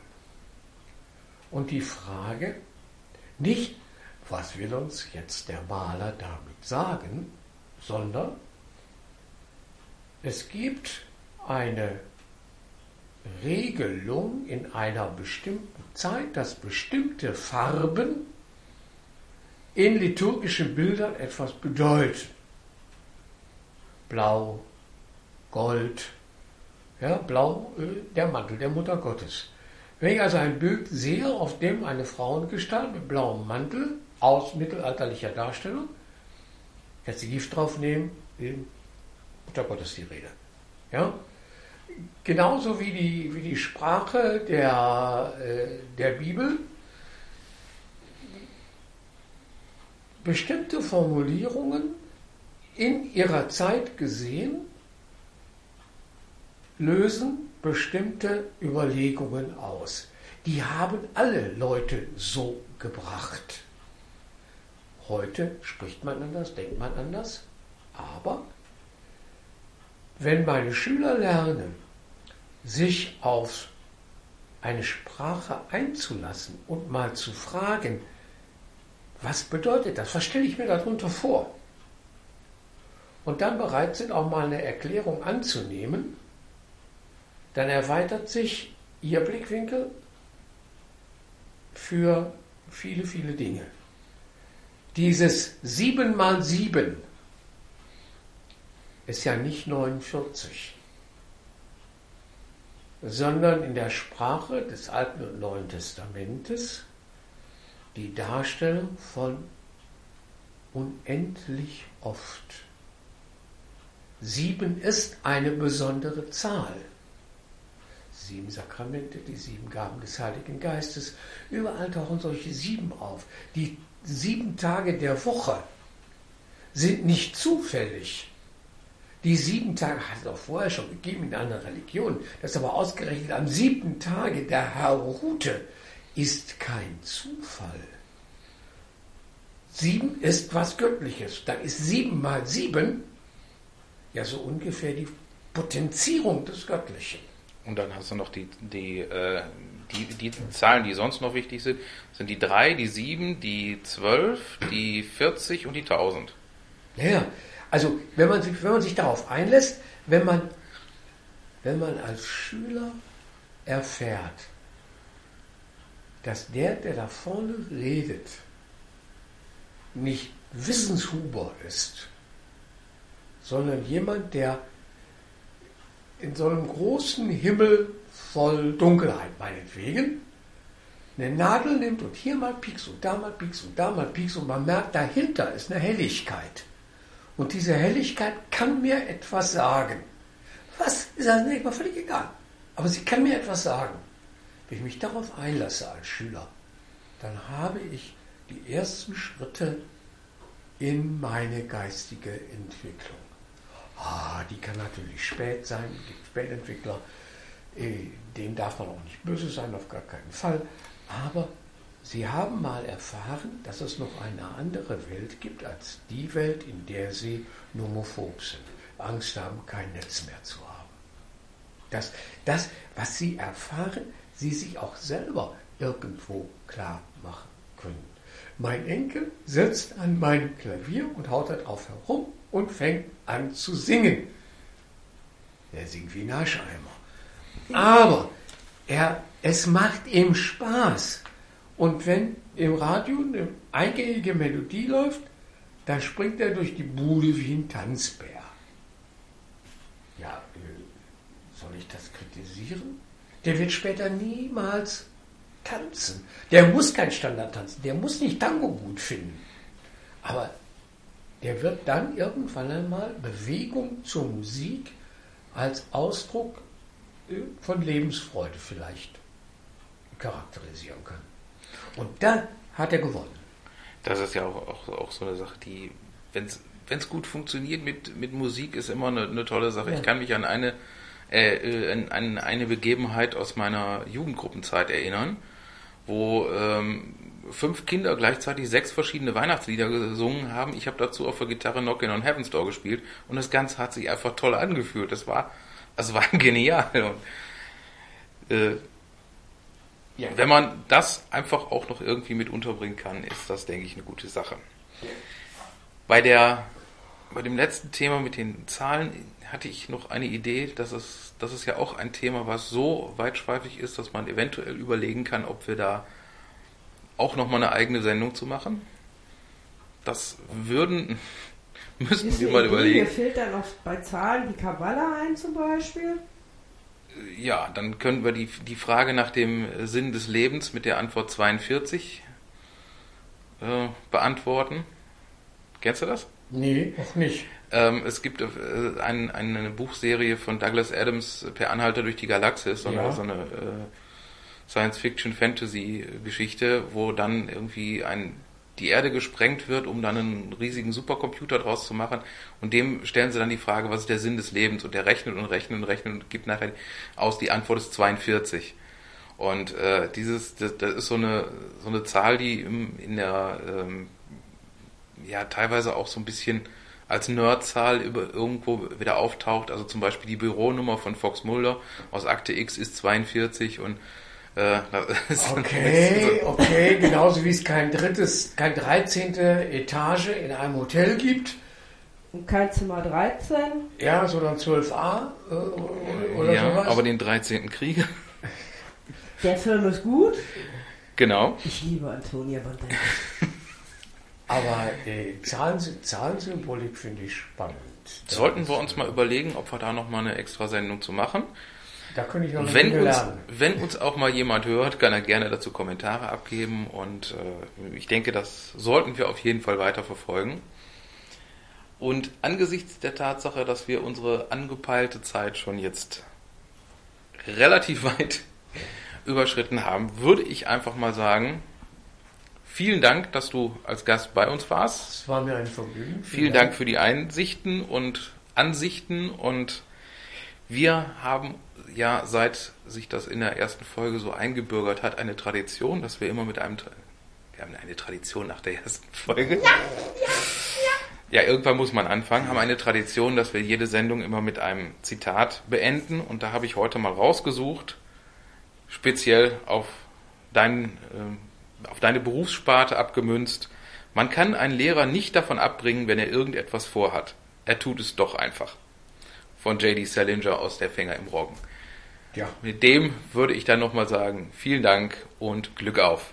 Und die Frage, nicht, was will uns jetzt der Maler damit sagen, sondern es gibt eine Regelung in einer bestimmten Zeit, dass bestimmte Farben in liturgischen Bildern etwas bedeuten. Blau, Gold, ja, Blau, äh, der Mantel der Mutter Gottes. Wenn ich also ein Bild sehe, auf dem eine Frauengestalt mit blauem Mantel aus mittelalterlicher Darstellung, kann sie Gift draufnehmen, Mutter Gottes die Rede. Ja? Genauso wie die, wie die Sprache der, äh, der Bibel bestimmte Formulierungen in ihrer Zeit gesehen lösen bestimmte Überlegungen aus. Die haben alle Leute so gebracht. Heute spricht man anders, denkt man anders, aber wenn meine Schüler lernen, sich auf eine Sprache einzulassen und mal zu fragen, was bedeutet das? Was stelle ich mir darunter vor? Und dann bereit sind, auch mal eine Erklärung anzunehmen, dann erweitert sich Ihr Blickwinkel für viele, viele Dinge. Dieses 7 mal 7 ist ja nicht 49, sondern in der Sprache des Alten und Neuen Testamentes die Darstellung von unendlich oft. Sieben ist eine besondere Zahl. Sieben Sakramente, die sieben Gaben des Heiligen Geistes, überall tauchen solche sieben auf. Die sieben Tage der Woche sind nicht zufällig. Die sieben Tage hat es auch vorher schon gegeben in einer Religion. Das aber ausgerechnet am siebten Tage der Herr ruhte, ist kein Zufall. Sieben ist was Göttliches. Dann ist sieben mal sieben ja so ungefähr die Potenzierung des Göttlichen. Und dann hast du noch die, die, äh, die, die Zahlen, die sonst noch wichtig sind, sind die drei, die sieben, die zwölf, die 40 und die 1000. Ja, also wenn man, sich, wenn man sich darauf einlässt, wenn man, wenn man als Schüler erfährt, dass der, der da vorne redet, nicht Wissenshuber ist, sondern jemand, der in so einem großen Himmel voll Dunkelheit, meinetwegen, eine Nadel nimmt und hier mal piekst und da mal piekst und da mal piekst und man merkt, dahinter ist eine Helligkeit. Und diese Helligkeit kann mir etwas sagen. Was ist das nicht mal völlig egal. Aber sie kann mir etwas sagen. Wenn ich mich darauf einlasse als Schüler, dann habe ich die ersten Schritte in meine geistige Entwicklung. Ah, die kann natürlich spät sein, es gibt Spätentwickler, äh, denen darf man auch nicht böse sein, auf gar keinen Fall. Aber sie haben mal erfahren, dass es noch eine andere Welt gibt als die Welt, in der sie nomophob sind, Angst haben, kein Netz mehr zu haben. Dass das, was sie erfahren, sie sich auch selber irgendwo klar machen können. Mein Enkel sitzt an meinem Klavier und haut darauf herum und fängt an zu singen. Er singt wie ein Ascheimer. Aber er, es macht ihm Spaß. Und wenn im Radio eine eingängige Melodie läuft, dann springt er durch die Bude wie ein Tanzbär. Ja, äh, soll ich das kritisieren? Der wird später niemals tanzen. Der muss kein Standard tanzen, der muss nicht Tango gut finden. Aber der wird dann irgendwann einmal Bewegung zur Musik als Ausdruck von Lebensfreude vielleicht charakterisieren können. Und dann hat er gewonnen. Das ist ja auch, auch, auch so eine Sache, die, wenn es gut funktioniert mit, mit Musik, ist immer eine, eine tolle Sache. Ja. Ich kann mich an eine, äh, an eine Begebenheit aus meiner Jugendgruppenzeit erinnern wo ähm, fünf Kinder gleichzeitig sechs verschiedene Weihnachtslieder gesungen haben. Ich habe dazu auf der Gitarre Knockin' on Heaven's Door gespielt und das Ganze hat sich einfach toll angefühlt. Das war, das war <laughs> genial. Und, äh, ja. Wenn man das einfach auch noch irgendwie mit unterbringen kann, ist das, denke ich, eine gute Sache. Bei der bei dem letzten Thema mit den Zahlen hatte ich noch eine Idee, dass es, das ist ja auch ein Thema, was so weitschweifig ist, dass man eventuell überlegen kann, ob wir da auch nochmal eine eigene Sendung zu machen. Das würden, <laughs> müssten Ist wir mal Idee, überlegen. Mir fällt dann noch bei Zahlen die Kabbala ein zum Beispiel. Ja, dann können wir die, die Frage nach dem Sinn des Lebens mit der Antwort 42 äh, beantworten. Kennst du das? Nee, auch nicht. Ähm, es gibt äh, ein, eine Buchserie von Douglas Adams, Per Anhalter durch die Galaxis, so eine, Ja. so eine äh, Science-Fiction-Fantasy-Geschichte, wo dann irgendwie ein, die Erde gesprengt wird, um dann einen riesigen Supercomputer draus zu machen. Und dem stellen sie dann die Frage, was ist der Sinn des Lebens? Und der rechnet und rechnet und rechnet und gibt nachher aus, die Antwort ist 42. Und äh, dieses, das, das ist so eine, so eine Zahl, die im, in der ähm, ja teilweise auch so ein bisschen als Nerdzahl über irgendwo wieder auftaucht. Also zum Beispiel die Büronummer von Fox Mulder aus Akte X ist 42 und äh, <laughs> das ist Okay, <laughs> okay, genauso wie es kein drittes, kein 13. Etage in einem Hotel gibt. Und kein Zimmer 13. Ja, sondern 12a äh, oder, oder ja, sowas. aber den 13. Krieg. Der Film ist gut. genau. Ich liebe Antonia Banderas. <laughs> Aber die Zahlen, Zahlensymbolik finde ich spannend. Sollten wir uns mal überlegen, ob wir da nochmal eine extra Sendung zu machen. Da könnte ich noch Wenn uns, lernen. wenn uns auch mal jemand hört, kann er gerne dazu Kommentare abgeben und äh, ich denke, das sollten wir auf jeden Fall weiter verfolgen. Und angesichts der Tatsache, dass wir unsere angepeilte Zeit schon jetzt relativ <laughs> weit überschritten haben, würde ich einfach mal sagen, vielen Dank, dass du als Gast bei uns warst. Es war mir ein Vergnügen. Vielen Dank für die Einsichten und Ansichten und wir haben ja, seit sich das in der ersten Folge so eingebürgert hat, eine Tradition, dass wir immer mit einem, Tra- wir haben eine Tradition nach der ersten Folge. Ja, ja, irgendwann muss man anfangen, haben eine Tradition, dass wir jede Sendung immer mit einem Zitat beenden und da habe ich heute mal rausgesucht, speziell auf dein, ähm, auf deine Berufssparte abgemünzt. Man kann einen Lehrer nicht davon abbringen, wenn er irgendetwas vorhat. Er tut es doch einfach. Von J.D. Salinger aus Der Fänger im Roggen. Ja. Mit dem würde ich dann nochmal sagen, vielen Dank und Glück auf.